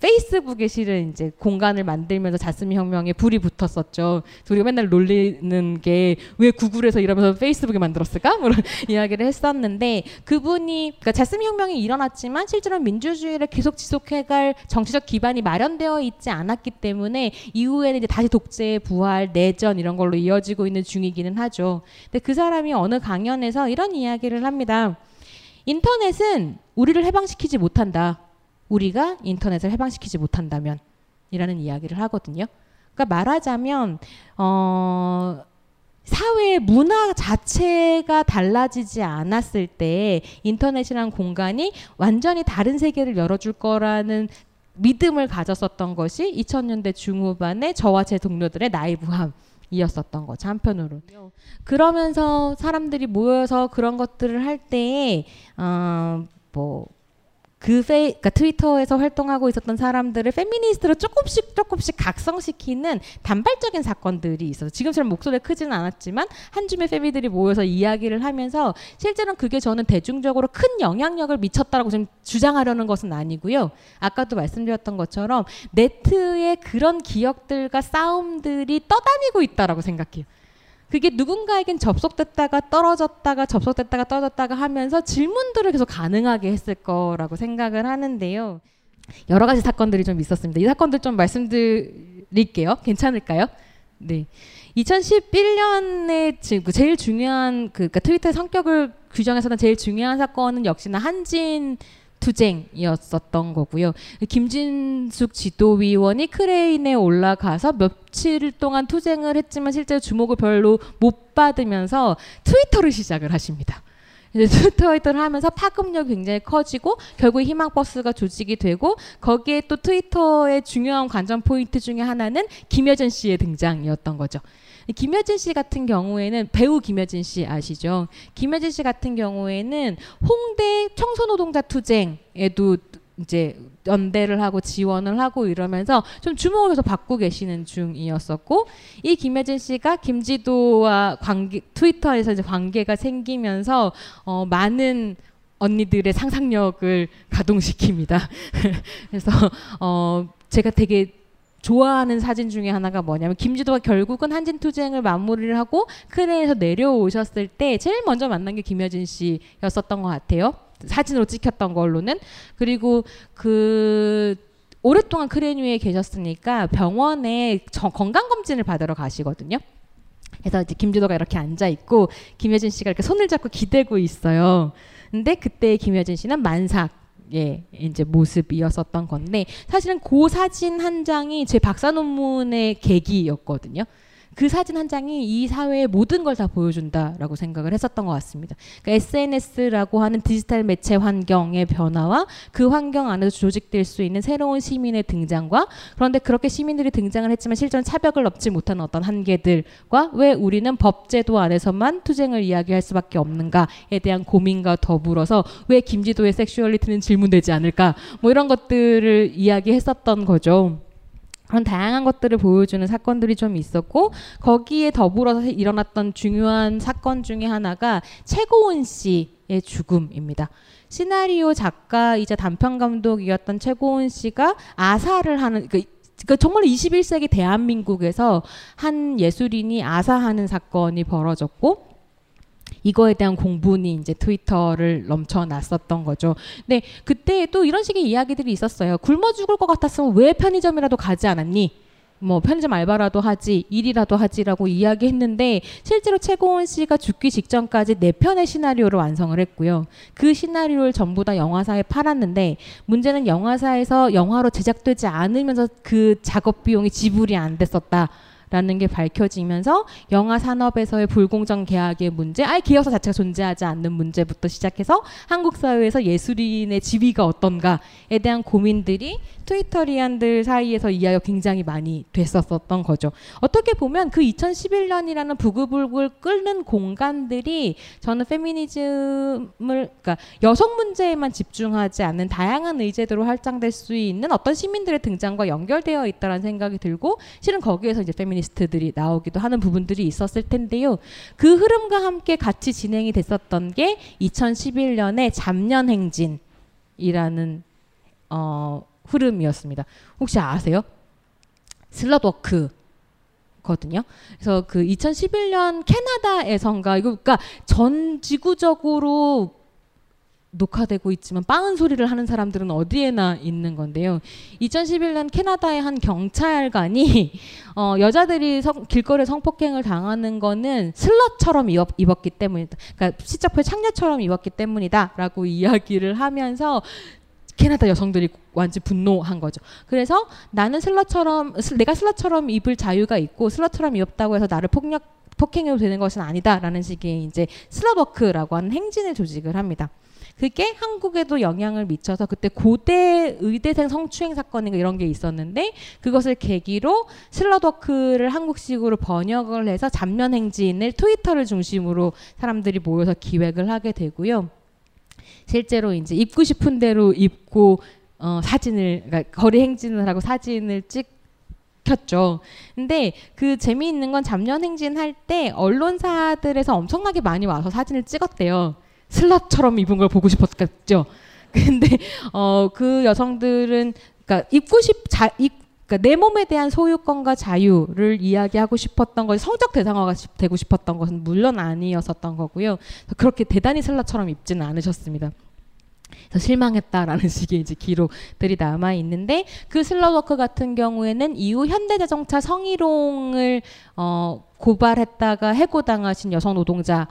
페이스북에 실은 이제 공간을 만들면서 자스민 혁명에 불이 붙었었죠. 우리가 맨날 놀리는 게 왜 구글에서 일하면서 페이스북에 만들었을까? 그런 이야기를 했었는데 그분이 그러니까 자스민 혁명이 일어났지만 실제로 민주주의를 계속 지속해갈 정치적 기반이 마련되어 있지 않았기 때문에 이후에는 이제 다시 독재 부활, 내전 이런 걸로 이어지고 있는 중이기는 하죠. 근데 그 사람이 어느 강연에서 이런 이야기를 합니다. 인터넷은 우리를 해방시키지 못한다. 우리가 인터넷을 해방시키지 못한다면 이라는 이야기를 하거든요. 그러니까 말하자면 어 사회의 문화 자체가 달라지지 않았을 때 인터넷이란 공간이 완전히 다른 세계를 열어줄 거라는 믿음을 가졌었던 것이 2000년대 중후반에 저와 제 동료들의 나이브함. 이었었던 거죠 한편으로 그러면서 사람들이 모여서 그런 것들을 할 때에 어 뭐 그 페이, 그러니까 트위터에서 활동하고 있었던 사람들을 페미니스트로 조금씩 조금씩 각성시키는 단발적인 사건들이 있어서 지금처럼 목소리가 크지는 않았지만 한 줌의 페미들이 모여서 이야기를 하면서 실제로는 그게 저는 대중적으로 큰 영향력을 미쳤다라고 좀 주장하려는 것은 아니고요. 아까도 말씀드렸던 것처럼 네트의 그런 기억들과 싸움들이 떠다니고 있다라고 생각해요. 그게 누군가에겐 접속됐다가 떨어졌다가 접속됐다가 떨어졌다가 하면서 질문들을 계속 가능하게 했을 거라고 생각을 하는데요. 여러 가지 사건들이 좀 있었습니다. 이 사건들 좀 말씀드릴게요. 괜찮을까요? 네. 2011년에 지금 그 제일 중요한 그 그러니까 트위터의 성격을 규정해서는 제일 중요한 사건은 역시나 한진 투쟁이었었던 거고요. 김진숙 지도위원이 크레인에 올라가서 며칠 동안 투쟁을 했지만 실제 주목을 별로 못 받으면서 트위터를 시작을 하십니다. 트위터를 하면서 파급력이 굉장히 커지고 결국 희망버스가 조직이 되고 거기에 또 트위터의 중요한 관전 포인트 중에 하나는 김여전 씨의 등장이었던 거죠. 김여진 씨 같은 경우에는 배우 김여진 씨 아시죠? 김여진 씨 같은 경우에는 홍대 청소노동자 투쟁에도 이제 연대를 하고 지원을 하고 이러면서 좀 주목을 해서 받고 계시는 중이었었고 이 김여진 씨가 김지도와 관계 트위터에서 이제 관계가 생기면서 어 많은 언니들의 상상력을 가동시킵니다. 그래서 어 제가 되게 좋아하는 사진 중에 하나가 뭐냐면 김지도가 결국은 한진 투쟁을 마무리를 하고 크레인에서 내려오셨을 때 제일 먼저 만난 게 김여진 씨였었던 것 같아요. 사진으로 찍혔던 걸로는 그리고 그 오랫동안 크레인 위에 계셨으니까 병원에 건강 검진을 받으러 가시거든요. 그래서 이제 김지도가 이렇게 앉아 있고 김여진 씨가 이렇게 손을 잡고 기대고 있어요. 근데 그때 김여진 씨는 만삭 의 이제 모습이었었던 건데 사실은 그 사진 한 장이 제 박사 논문의 계기였거든요. 그 사진 한 장이 이 사회의 모든 걸 다 보여준다라고 생각을 했었던 것 같습니다. 그러니까 SNS라고 하는 디지털 매체 환경의 변화와 그 환경 안에서 조직될 수 있는 새로운 시민의 등장과 그런데 그렇게 시민들이 등장을 했지만 실제로 차벽을 넘지 못하는 어떤 한계들과 왜 우리는 법제도 안에서만 투쟁을 이야기할 수밖에 없는가에 대한 고민과 더불어서 왜 김지도의 섹슈얼리티는 질문되지 않을까 뭐 이런 것들을 이야기했었던 거죠. 그런 다양한 것들을 보여주는 사건들이 좀 있었고 거기에 더불어서 일어났던 중요한 사건 중에 하나가 최고은 씨의 죽음입니다. 시나리오 작가이자 단편 감독이었던 최고은 씨가 아사를 하는 그 그러니까 정말 21세기 대한민국에서 한 예술인이 아사하는 사건이 벌어졌고 이거에 대한 공분이 이제 트위터를 넘쳐났었던 거죠. 근데 그때 또 이런 식의 이야기들이 있었어요. 굶어 죽을 것 같았으면 왜 편의점이라도 가지 않았니? 뭐 편의점 알바라도 하지 일이라도 하지라고 이야기했는데 실제로 최고원 씨가 죽기 직전까지 네 편의 시나리오를 완성을 했고요. 그 시나리오를 전부 다 영화사에 팔았는데 문제는 영화사에서 영화로 제작되지 않으면서 그 작업 비용이 지불이 안 됐었다. 라는 게 밝혀지면서 영화 산업에서의 불공정 계약의 문제, 아예 기여서 자체가 존재하지 않는 문제부터 시작해서 한국 사회에서 예술인의 지위가 어떤가에 대한 고민들이 트위터리안들 사이에서 이야기가 굉장히 많이 됐었었던 거죠. 어떻게 보면 그 2011년이라는 부글부글 끓는 공간들이 저는 페미니즘을 그러니까 여성 문제에만 집중하지 않는 다양한 의제들로 확장될 수 있는 어떤 시민들의 등장과 연결되어 있다라는 생각이 들고 실은 거기에서 이제 페미니 스트들이 나오기도 하는 부분들이 있었을 텐데요. 그 흐름과 함께 같이 진행이 됐었던 게 2011년에 잡년 행진이라는 어 흐름이었습니다. 혹시 아세요? SlutWalk거든요. 그래서 그 2011년 캐나다에선가 이거 그러니까 전 지구적으로 녹화되고 있지만 빵은 소리를 하는 사람들은 어디에나 있는 건데요. 2011년 캐나다의 한 경찰관이 어, 여자들이 성, 길거리에 성폭행을 당하는 거는 슬럿처럼 입었, 입었기 때문이다. 그러니까 시적표 창녀처럼 입었기 때문이다라고 이야기를 하면서 캐나다 여성들이 완전 분노한 거죠. 그래서 나는 슬러처럼 내가 슬러처럼 입을 자유가 있고 슬러처럼 입었다고 해서 나를 폭력 폭행해도 되는 것은 아니다라는 식의 이제 슬러버크라고 하는 행진을 조직을 합니다. 그게 한국에도 영향을 미쳐서 그때 고대 의대생 성추행 사건인가 이런 게 있었는데 그것을 계기로 슬러더크를 한국식으로 번역을 해서 잡면 행진을 트위터를 중심으로 사람들이 모여서 기획을 하게 되고요. 실제로 이제 입고 싶은 대로 입고 어, 사진을 그러니까 거리 행진을 하고 사진을 찍 켰죠. 근데 그 재미있는 건 잡년 행진 할 때 언론사들에서 엄청나게 많이 와서 사진을 찍었대요. 슬럿처럼 입은 걸 보고 싶었겠죠. 근데 어 그 여성들은 그러니까 입고 싶 자, 입, 그러니까 내 몸에 대한 소유권과 자유를 이야기하고 싶었던 것, 성적 대상화가 되고 싶었던 것은 물론 아니었었던 거고요. 그렇게 대단히 슬라처럼 입지는 않으셨습니다. 그래서 실망했다라는 식의 이제 기록들이 남아 있는데 그 슬러워크 같은 경우에는 이후 현대자동차 성희롱을 어, 고발했다가 해고당하신 여성 노동자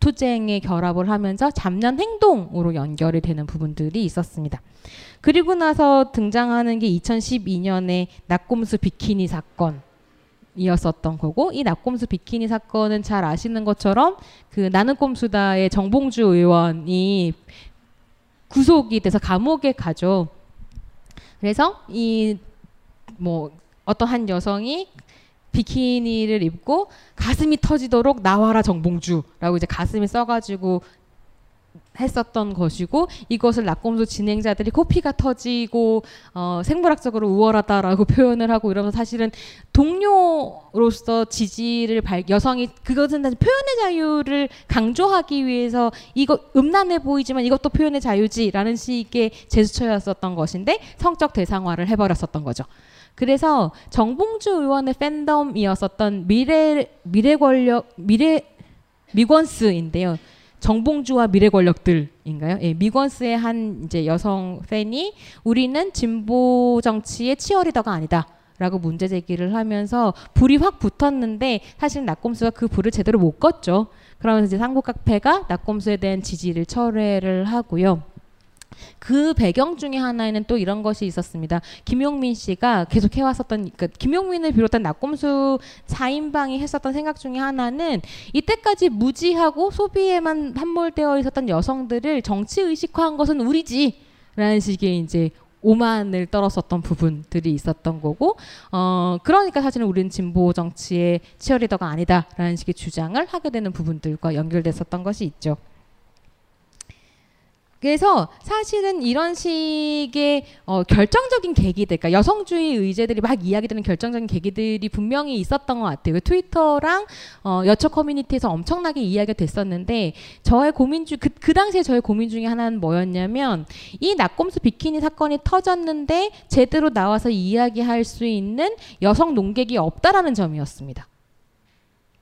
투쟁에 결합을 하면서 잡년 행동으로 연결이 되는 부분들이 있었습니다. 그리고 나서 등장하는 게 2012년에 낙곰수 비키니 사건. 이었었던 거고 이 낙곰수 비키니 사건은 잘 아시는 것처럼 그 나는 꼼수다의 정봉주 의원이 구속이 돼서 감옥에 가죠. 그래서 이 뭐 어떤 한 여성이 비키니를 입고 가슴이 터지도록 나와라 정봉주라고 이제 가슴에 써가지고 했었던 것이고 이것을 낙곰수 진행자들이 코피가 터지고 어, 생물학적으로 우월하다라고 표현을 하고 이러면서 사실은 동료로서 지지를 발, 여성이 그것은 사실 표현의 자유를 강조하기 위해서 이거 음란해 보이지만 이것도 표현의 자유지라는 식의 제스처였었던 것인데 성적 대상화를 해버렸었던 거죠. 그래서 정봉주 의원의 팬덤이었었던 미래 미래 권력 미래 미권스인데요. 정봉주와 미래 권력들인가요? 예, 미권스의 한 이제 여성 팬이 우리는 진보 정치의 치어리더가 아니다. 라고 문제 제기를 하면서 불이 확 붙었는데 사실 낙곰수가 그 불을 제대로 못 껐죠. 그러면서 이제 상고 카페가 낙곰수에 대한 지지를 철회를 하고요. 그 배경 중에 하나에는 또 이런 것이 있었습니다. 김용민 씨가 계속 해왔었던, 그러니까 김용민을 비롯한 낙곰수 4인방이 했었던 생각 중에 하나는 이때까지 무지하고 소비에만 함몰되어 있었던 여성들을 정치 의식화한 것은 우리지. 라는 식의 이제 오만을 떨었었던 부분들이 있었던 거고 어 그러니까 사실은 우리는 진보 정치의 치어리더가 아니다라는 식의 주장을 하게 되는 부분들과 연결됐었던 것이 있죠. 그래서 사실은 이런 식의 어, 결정적인 계기들, 그러니까 여성주의 의제들이 막 이야기되는 결정적인 계기들이 분명히 있었던 것 같아요. 그 트위터랑 어, 여초 커뮤니티에서 엄청나게 이야기가 됐었는데 저의 고민 중, 그, 그 당시에 저의 고민 중에 하나는 뭐였냐면 이 낙곰수 비키니 사건이 터졌는데 제대로 나와서 이야기할 수 있는 여성 농객이 없다라는 점이었습니다.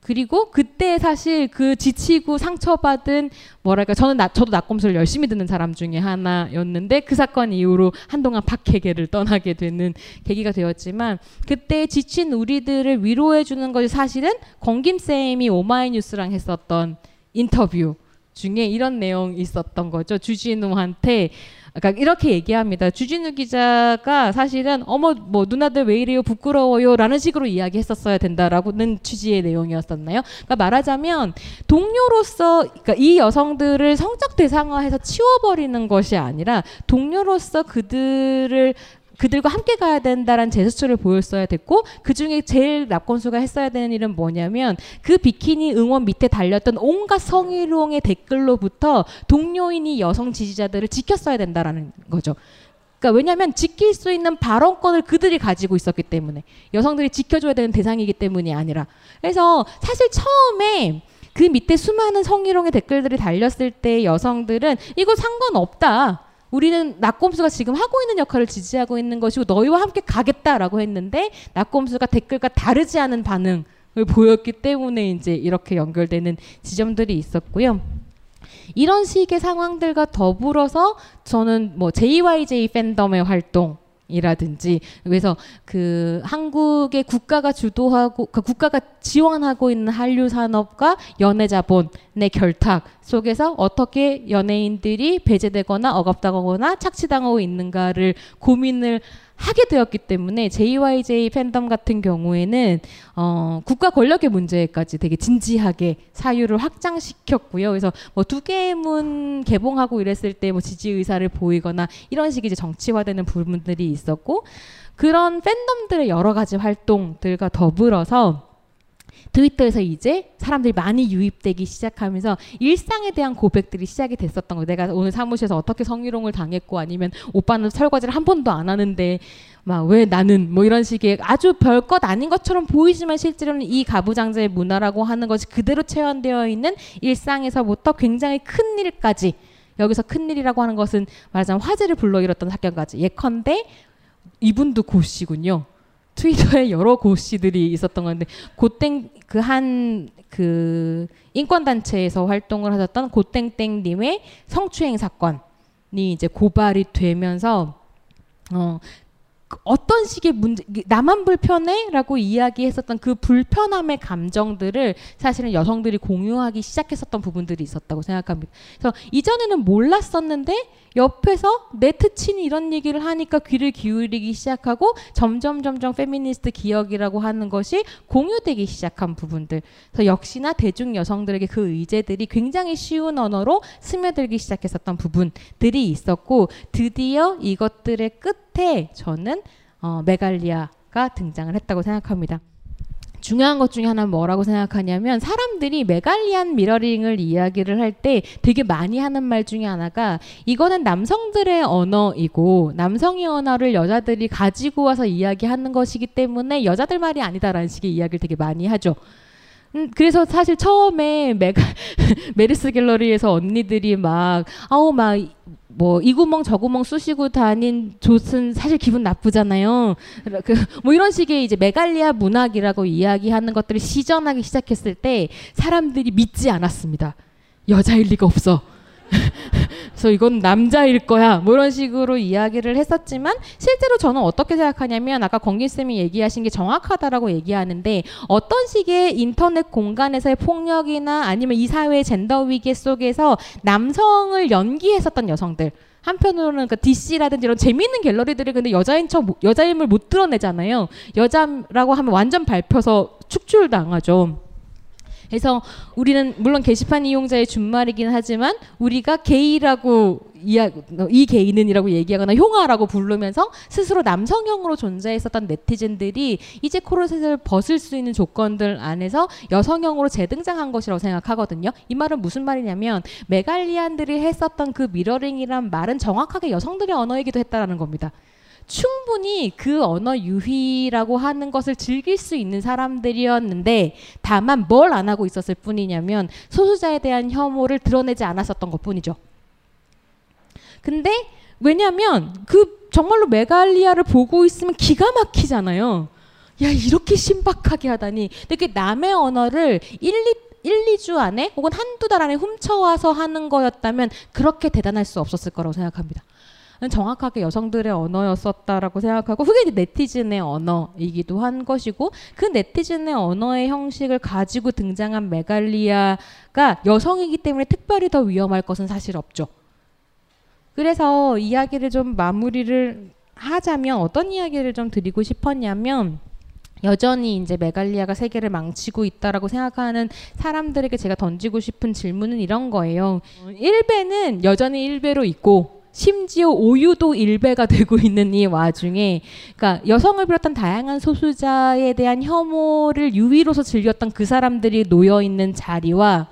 그리고 그때 사실 그 지치고 상처받은 뭐랄까 저는 나, 저도 낙검수를 열심히 듣는 사람 중에 하나였는데 그 사건 이후로 한동안 박해계를 떠나게 되는 계기가 되었지만 그때 지친 우리들을 위로해 주는 것이 사실은 권김 쌤이 오마이뉴스랑 했었던 인터뷰 중에 이런 내용이 있었던 거죠. 주진우한테 그러니까 이렇게 얘기합니다. 주진우 기자가 사실은 어머 뭐 누나들 왜 이래요 부끄러워요라는 식으로 이야기했었어야 된다라고는 취지의 내용이었었나요? 그러니까 말하자면 동료로서 그러니까 이 여성들을 성적 대상화해서 치워버리는 것이 아니라 동료로서 그들을 그들과 함께 가야 된다라는 제스처를 보였어야 됐고 그 중에 제일 납건수가 했어야 되는 일은 뭐냐면 그 비키니 응원 밑에 달렸던 온갖 성희롱의 댓글로부터 동료인이 여성 지지자들을 지켰어야 된다라는 거죠. 그러니까 왜냐하면 지킬 수 있는 발언권을 그들이 가지고 있었기 때문에 여성들이 지켜줘야 되는 대상이기 때문이 아니라 그래서 사실 처음에 그 밑에 수많은 성희롱의 댓글들이 달렸을 때 여성들은 이거 상관없다. 우리는 낙곰수가 지금 하고 있는 역할을 지지하고 있는 것이고 너희와 함께 가겠다라고 했는데 낙곰수가 댓글과 다르지 않은 반응을 보였기 때문에 이제 이렇게 연결되는 지점들이 있었고요. 이런 식의 상황들과 더불어서 저는 뭐 JYJ 팬덤의 활동 이라든지. 그래서 그 한국의 국가가 주도하고 그 국가가 지원하고 있는 한류 산업과 연예 자본의 결탁 속에서 어떻게 연예인들이 배제되거나 억압당하거나 착취당하고 있는가를 고민을 하게 되었기 때문에 JYJ 팬덤 같은 경우에는 어, 국가 권력의 문제까지 되게 진지하게 사유를 확장시켰고요. 그래서 뭐 두 개의 문 개봉하고 이랬을 때 뭐 지지 의사를 보이거나 이런 식의 이제 정치화되는 부분들이 있었고 그런 팬덤들의 여러 가지 활동들과 더불어서 트위터에서 이제 사람들이 많이 유입되기 시작하면서 일상에 대한 고백들이 시작이 됐었던 거. 내가 오늘 사무실에서 어떻게 성희롱을 당했고 아니면 오빠는 설거지를 한 번도 안 하는데 막 왜 나는 뭐 이런 식의 아주 별것 아닌 것처럼 보이지만 실제로는 이 가부장제의 문화라고 하는 것이 그대로 체현되어 있는 일상에서부터 굉장히 큰 일까지 여기서 큰 일이라고 하는 것은 말하자면 화제를 불러일었던 사건까지 예컨대 이분도 고씨군요. 트위터에 여러 고씨들이 있었던 건데 고땡 그 한그 그 인권 단체에서 활동을 하셨던 고땡땡 님의 성추행 사건이 이제 고발이 되면서 어 어떤 식의 문제 나만 불편해라고 이야기했었던 그 불편함의 감정들을 사실은 여성들이 공유하기 시작했었던 부분들이 있었다고 생각합니다. 그래서 이전에는 몰랐었는데 옆에서 내 트친이 이런 얘기를 하니까 귀를 기울이기 시작하고 점점 점점 페미니스트 기억이라고 하는 것이 공유되기 시작한 부분들. 그래서 역시나 대중 여성들에게 그 의제들이 굉장히 쉬운 언어로 스며들기 시작했었던 부분들이 있었고 드디어 이것들의 끝 에 저는 어, 메갈리아가 등장을 했다고 생각합니다. 중요한 것 중에 하나는 뭐라고 생각하냐면 사람들이 메갈리안 미러링을 이야기를 할 때 되게 많이 하는 말 중에 하나가 이거는 남성들의 언어이고 남성의 언어를 여자들이 가지고 와서 이야기하는 것이기 때문에 여자들 말이 아니다라는 식의 이야기를 되게 많이 하죠. 음, 그래서 사실 처음에 메가 메르스 갤러리에서 언니들이 막 아우 막 뭐 이 구멍 저 구멍 쑤시고 다닌 조 사실 기분 나쁘잖아요. 그뭐 이런 식의 이제 메갈리아 문학이라고 이야기하는 것들을 시전하기 시작했을 때 사람들이 믿지 않았습니다. 여자일 리가 없어. 그래서 이건 남자일 거야. 뭐 이런 식으로 이야기를 했었지만 실제로 저는 어떻게 생각하냐면 아까 권기 쌤이 얘기하신 게 정확하다라고 얘기하는데 어떤 식의 인터넷 공간에서의 폭력이나 아니면 이 사회의 젠더 위기 속에서 남성을 연기했었던 여성들 한편으로는 그 DC라든지 이런 재미있는 갤러리들이 근데 여자인 척 여자임을 못 드러내잖아요. 여자라고 하면 완전 밟혀서 축출당하죠. 그래서 우리는 물론 게시판 이용자의 준말이긴 하지만 우리가 게이라고 이 게이는이라고 얘기하거나 흉아라고 부르면서 스스로 남성형으로 존재했었던 네티즌들이 이제 코르셋을 벗을 수 있는 조건들 안에서 여성형으로 재등장한 것이라고 생각하거든요. 이 말은 무슨 말이냐면 메갈리안들이 했었던 그 미러링이란 말은 정확하게 여성들의 언어이기도 했다라는 겁니다. 충분히 그 언어 유희라고 하는 것을 즐길 수 있는 사람들이었는데 다만 뭘 안 하고 있었을 뿐이냐면 소수자에 대한 혐오를 드러내지 않았었던 것 뿐이죠. 근데 왜냐면 그 정말로 메갈리아를 보고 있으면 기가 막히잖아요. 야 이렇게 신박하게 하다니. 근데 그 남의 언어를 1, 2, 1, 2주 안에 혹은 한두 달 안에 훔쳐와서 하는 거였다면 그렇게 대단할 수 없었을 거라고 생각합니다. 정확하게 여성들의 언어였었다라고 생각하고 그게 네티즌의 언어이기도 한 것이고 그 네티즌의 언어의 형식을 가지고 등장한 메갈리아가 여성이기 때문에 특별히 더 위험할 것은 사실 없죠. 그래서 이야기를 좀 마무리를 하자면 어떤 이야기를 좀 드리고 싶었냐면 여전히 이제 메갈리아가 세계를 망치고 있다라고 생각하는 사람들에게 제가 던지고 싶은 질문은 이런 거예요. 일배는 여전히 일배로 있고 심지어 오유도 일배가 되고 있는 이 와중에 그러니까 여성을 비롯한 다양한 소수자에 대한 혐오를 유위로서 즐겼던 그 사람들이 놓여 있는 자리와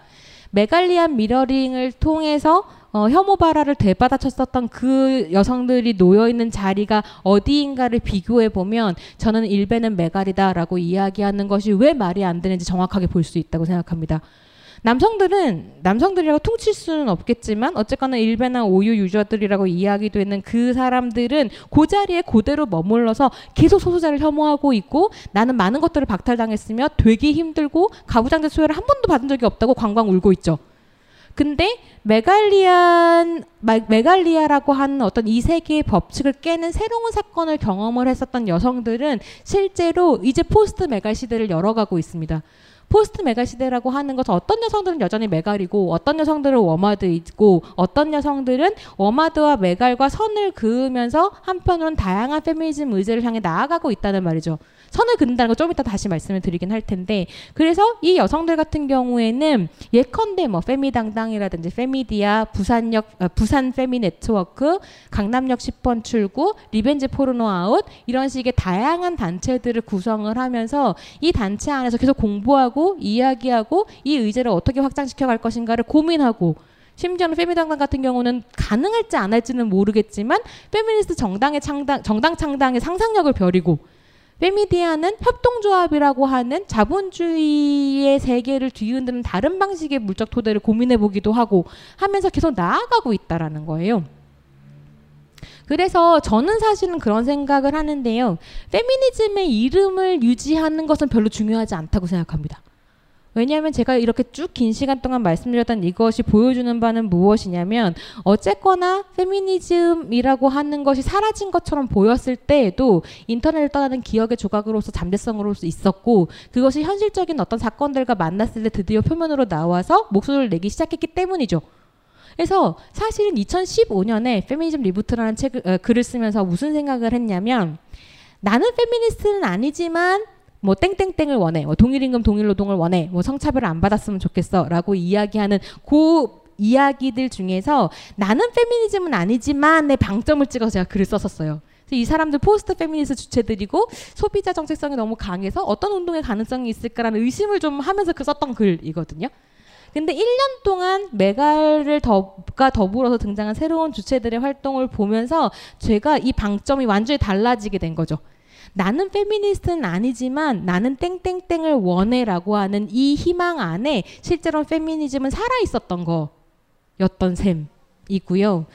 메갈리안 미러링을 통해서 어, 혐오 발화를 되받아쳤었던 그 여성들이 놓여 있는 자리가 어디인가를 비교해 보면 저는 일배는 메갈이다라고 이야기하는 것이 왜 말이 안 되는지 정확하게 볼 수 있다고 생각합니다. 남성들은 남성들이라고 퉁칠 수는 없겠지만 어쨌거나 일베나 오유 유저들이라고 이야기되는 그 사람들은 그 자리에 그대로 머물러서 계속 소수자를 혐오하고 있고 나는 많은 것들을 박탈당했으며 되게 힘들고 가부장제 수혜를 한 번도 받은 적이 없다고 광광 울고 있죠. 근데 메갈리안 메갈리아라고 하는 어떤 이 세계의 법칙을 깨는 새로운 사건을 경험을 했었던 여성들은 실제로 이제 포스트 메갈 시대를 열어가고 있습니다. 포스트 메갈 시대라고 하는 것은 어떤 여성들은 여전히 메갈이고 어떤 여성들은 워마드이고 어떤 여성들은 워마드와 메갈과 선을 그으면서 한편으로는 다양한 페미니즘 의제를 향해 나아가고 있다는 말이죠. 선을 긋는다는 거 좀 이따 다시 말씀을 드리긴 할 텐데 그래서 이 여성들 같은 경우에는 예컨대 뭐 페미당당이라든지 페미디아 부산역 어, 부산 페미 네트워크 강남역 10번 출구 리벤지 포르노 아웃 이런 식의 다양한 단체들을 구성을 하면서 이 단체 안에서 계속 공부하고 이야기하고 이 의제를 어떻게 확장시켜 갈 것인가를 고민하고 심지어는 페미당당 같은 경우는 가능할지 안 할지는 모르겠지만 페미니스트 정당의 창당 정당 창당의 상상력을 벼리고 페미디아는 협동조합이라고 하는 자본주의의 세계를 뒤흔드는 다른 방식의 물적 토대를 고민해 보기도 하고 하면서 계속 나아가고 있다라는 거예요. 그래서 저는 사실은 그런 생각을 하는데요. 페미니즘의 이름을 유지하는 것은 별로 중요하지 않다고 생각합니다. 왜냐하면 제가 이렇게 쭉 긴 시간 동안 말씀드렸던 이것이 보여주는 바는 무엇이냐면 어쨌거나 페미니즘이라고 하는 것이 사라진 것처럼 보였을 때에도 인터넷을 떠도는 기억의 조각으로서 잠재성으로서 있었고 그것이 현실적인 어떤 사건들과 만났을 때 드디어 표면으로 나와서 목소리를 내기 시작했기 때문이죠. 그래서 사실은 2015년에 페미니즘 reboot라는 책을 어, 글을 쓰면서 무슨 생각을 했냐면 나는 페미니스트는 아니지만 뭐 땡땡땡을 원해, 뭐 동일 임금 동일 노동을 원해, 뭐 성차별을 안 받았으면 좋겠어라고 이야기하는 그 이야기들 중에서 나는 페미니즘은 아니지만 내 방점을 찍어서 제가 글을 썼었어요. 이 사람들 post 페미니스트 주체들이고 소비자 정체성이 너무 강해서 어떤 운동의 가능성이 있을까라는 의심을 좀 하면서 그 썼던 글이거든요. 근데 1년 동안 메갈을 더가 더불어서 등장한 새로운 주체들의 활동을 보면서 제가 이 방점이 완전히 달라지게 된 거죠. 나는 페미니스트는 아니지만 나는 땡땡땡을 원해라고 하는 이 희망 안에 실제로 페미니즘은 살아 있었던 거였던 셈 이고요.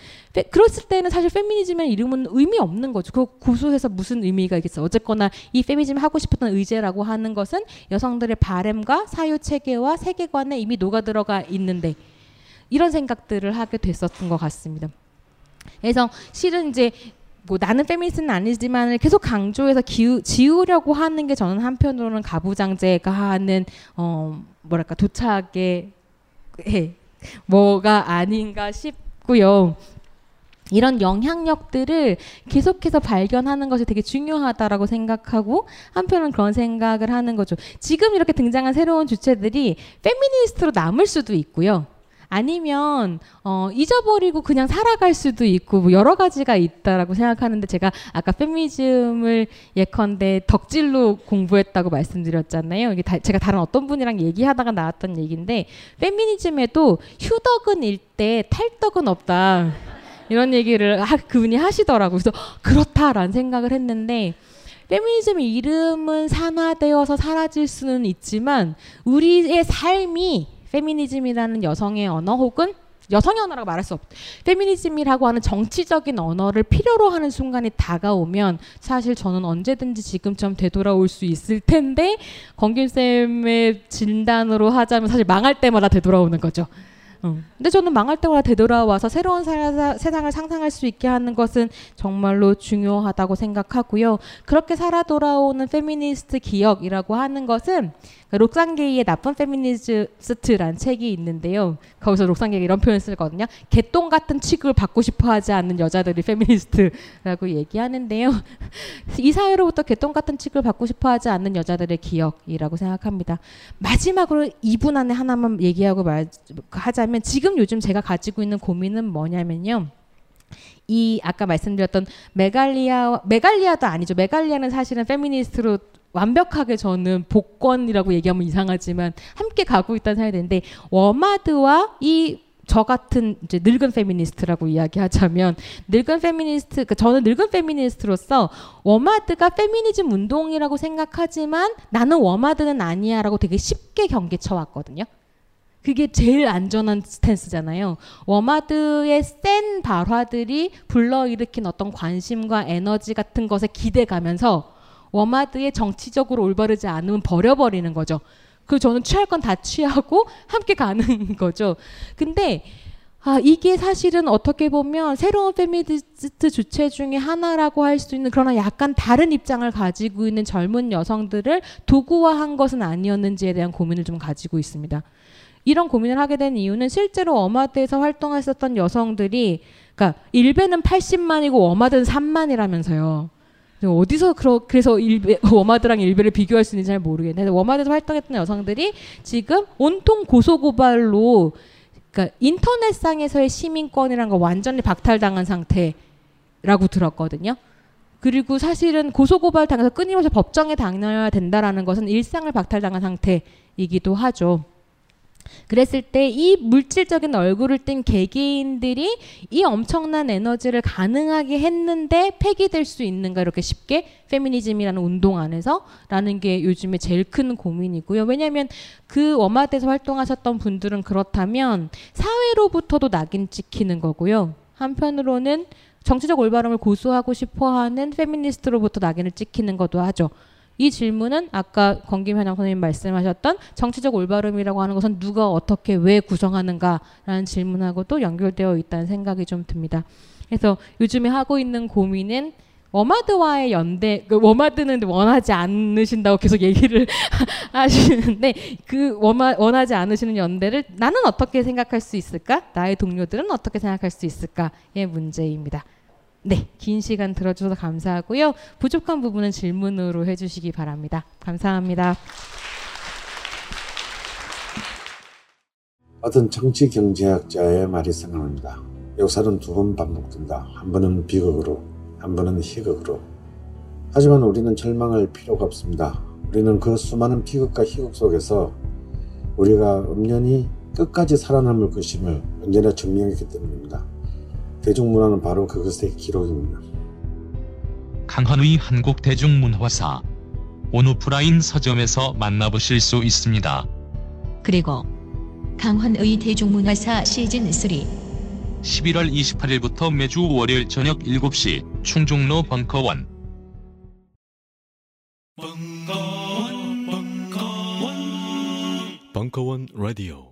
그랬을 때는 사실 페미니즘의 이름은 의미 없는 거죠. 그 고수해서 무슨 의미가 있겠어. 어쨌거나 이 페미니즘 하고 싶었던 의제라고 하는 것은 여성들의 바램과 사유 체계와 세계관에 이미 녹아 들어가 있는데 이런 생각들을 하게 됐었던 것 같습니다. 그래서 실은 이제 뭐 나는 페미니스트는 아니지만 계속 강조해서 기우, 지우려고 하는 게 저는 한편으로는 가부장제가 하는 어 뭐랄까 도착에 해 뭐가 아닌가 싶고요. 이런 영향력들을 계속해서 발견하는 것이 되게 중요하다라고 생각하고 한편은 그런 생각을 하는 거죠. 지금 이렇게 등장한 새로운 주체들이 페미니스트로 남을 수도 있고요. 아니면 어, 잊어버리고 그냥 살아갈 수도 있고 뭐 여러 가지가 있다라고 생각하는데 제가 아까 페미니즘을 예컨대 덕질로 공부했다고 말씀드렸잖아요. 이게 다, 제가 다른 어떤 분이랑 얘기하다가 나왔던 얘기인데 페미니즘에도 휴덕은 일대 탈덕은 없다. 이런 얘기를 하, 그분이 하시더라고요. 그래서 그렇다라는 생각을 했는데 페미니즘의 이름은 산화되어서 사라질 수는 있지만 우리의 삶이 페미니즘이라는 여성의 언어 혹은 여성의 언어라고 말할 수 없. 페미니즘이라고 하는 정치적인 언어를 필요로 하는 순간이 다가오면 사실 저는 언제든지 지금처럼 되돌아올 수 있을 텐데 건김 쌤의 진단으로 하자면 사실 망할 때마다 되돌아오는 거죠. 어. 근데 저는 망할 때마다 되돌아와서 새로운 사, 세상을 상상할 수 있게 하는 것은 정말로 중요하다고 생각하고요. 그렇게 살아 돌아오는 페미니스트 기억이라고 하는 것은 록산 게이의 나쁜 페미니스트란 책이 있는데요. 거기서 록산 게이가 이런 표현을 쓰거든요. 개똥 같은 취급을 받고 싶어 하지 않는 여자들이 페미니스트라고 얘기하는데요. 이 사회로부터 개똥 같은 취급을 받고 싶어 하지 않는 여자들의 기억이라고 생각합니다. 마지막으로 2분 안에 하나만 얘기하고 말, 하자면 지금 요즘 제가 가지고 있는 고민은 뭐냐면요. 이 아까 말씀드렸던 메갈리아 메갈리아도 아니죠. 메갈리아는 사실은 페미니스트로 완벽하게 저는 복권이라고 얘기하면 이상하지만 함께 가고 있다는 생각이 드는데 워마드와 이 저 같은 이제 늙은 페미니스트라고 이야기하자면 늙은 페미니스트 그러니까 저는 늙은 페미니스트로서 워마드가 페미니즘 운동이라고 생각하지만 나는 워마드는 아니야라고 되게 쉽게 경계쳐 왔거든요. 그게 제일 안전한 스탠스잖아요. 워마드의 센 발화들이 불러일으킨 어떤 관심과 에너지 같은 것에 기대가면서 워마드의 정치적으로 올바르지 않으면 버려버리는 거죠. 그 저는 취할 건 다 취하고 함께 가는 거죠. 근데 아, 이게 사실은 어떻게 보면 새로운 페미니스트 주체 중에 하나라고 할 수 있는 그러나 약간 다른 입장을 가지고 있는 젊은 여성들을 도구화한 것은 아니었는지에 대한 고민을 좀 가지고 있습니다. 이런 고민을 하게 된 이유는 실제로 어마드에서 활동했었던 여성들이 그러니까 일베는 80만이고 어마드는 3만이라면서요. 어디서 그러, 그래서 일베, 워마드랑 일베를 비교할 수 있는지 잘 모르겠는데 워마드에서 활동했던 여성들이 지금 온통 고소고발로 그러니까 인터넷상에서의 시민권이란 거 완전히 박탈당한 상태라고 들었거든요. 그리고 사실은 고소고발 당해서 끊임없이 법정에 당겨야 된다라는 것은 일상을 박탈당한 상태이기도 하죠. 그랬을 때 이 물질적인 얼굴을 띈 개개인들이 이 엄청난 에너지를 가능하게 했는데 폐기될 수 있는가 이렇게 쉽게 페미니즘이라는 운동 안에서라는 게 요즘에 제일 큰 고민이고요. 왜냐하면 그 워마드에서 활동하셨던 분들은 그렇다면 사회로부터도 낙인 찍히는 거고요. 한편으로는 정치적 올바름을 고수하고 싶어하는 페미니스트로부터 낙인을 찍히는 것도 하죠. 이 질문은 아까 권김현영 선생님 말씀하셨던 정치적 올바름이라고 하는 것은 누가 어떻게 왜 구성하는가라는 질문하고도 연결되어 있다는 생각이 좀 듭니다. 그래서 요즘에 하고 있는 고민은 워마드와의 연대, 그 워마드는 원하지 않으신다고 계속 얘기를 하시는데 그 워마, 원하지 않으시는 연대를 나는 어떻게 생각할 수 있을까? 나의 동료들은 어떻게 생각할 수 있을까의 문제입니다. 네, 긴 시간 들어주셔서 감사하고요. 부족한 부분은 질문으로 해주시기 바랍니다. 감사합니다. 어떤 정치 경제학자의 말이 생각납니다. 역사는 두 번 반복된다. 한 번은 비극으로, 한 번은 희극으로. 하지만 우리는 절망할 필요가 없습니다. 우리는 그 수많은 비극과 희극 속에서 우리가 엄연히 끝까지 살아남을 것임을 언제나 증명했기 때문입니다. 대중문화는 바로 그것의 기록입니다. 강헌의 한국 대중문화사 온오프라인 서점에서 만나보실 수 있습니다. 그리고 강헌의 대중문화사 시즌 3 11월 28일부터 매주 월요일 저녁 7시 충중로 벙커원 벙커원, 벙커원, 벙커원 라디오.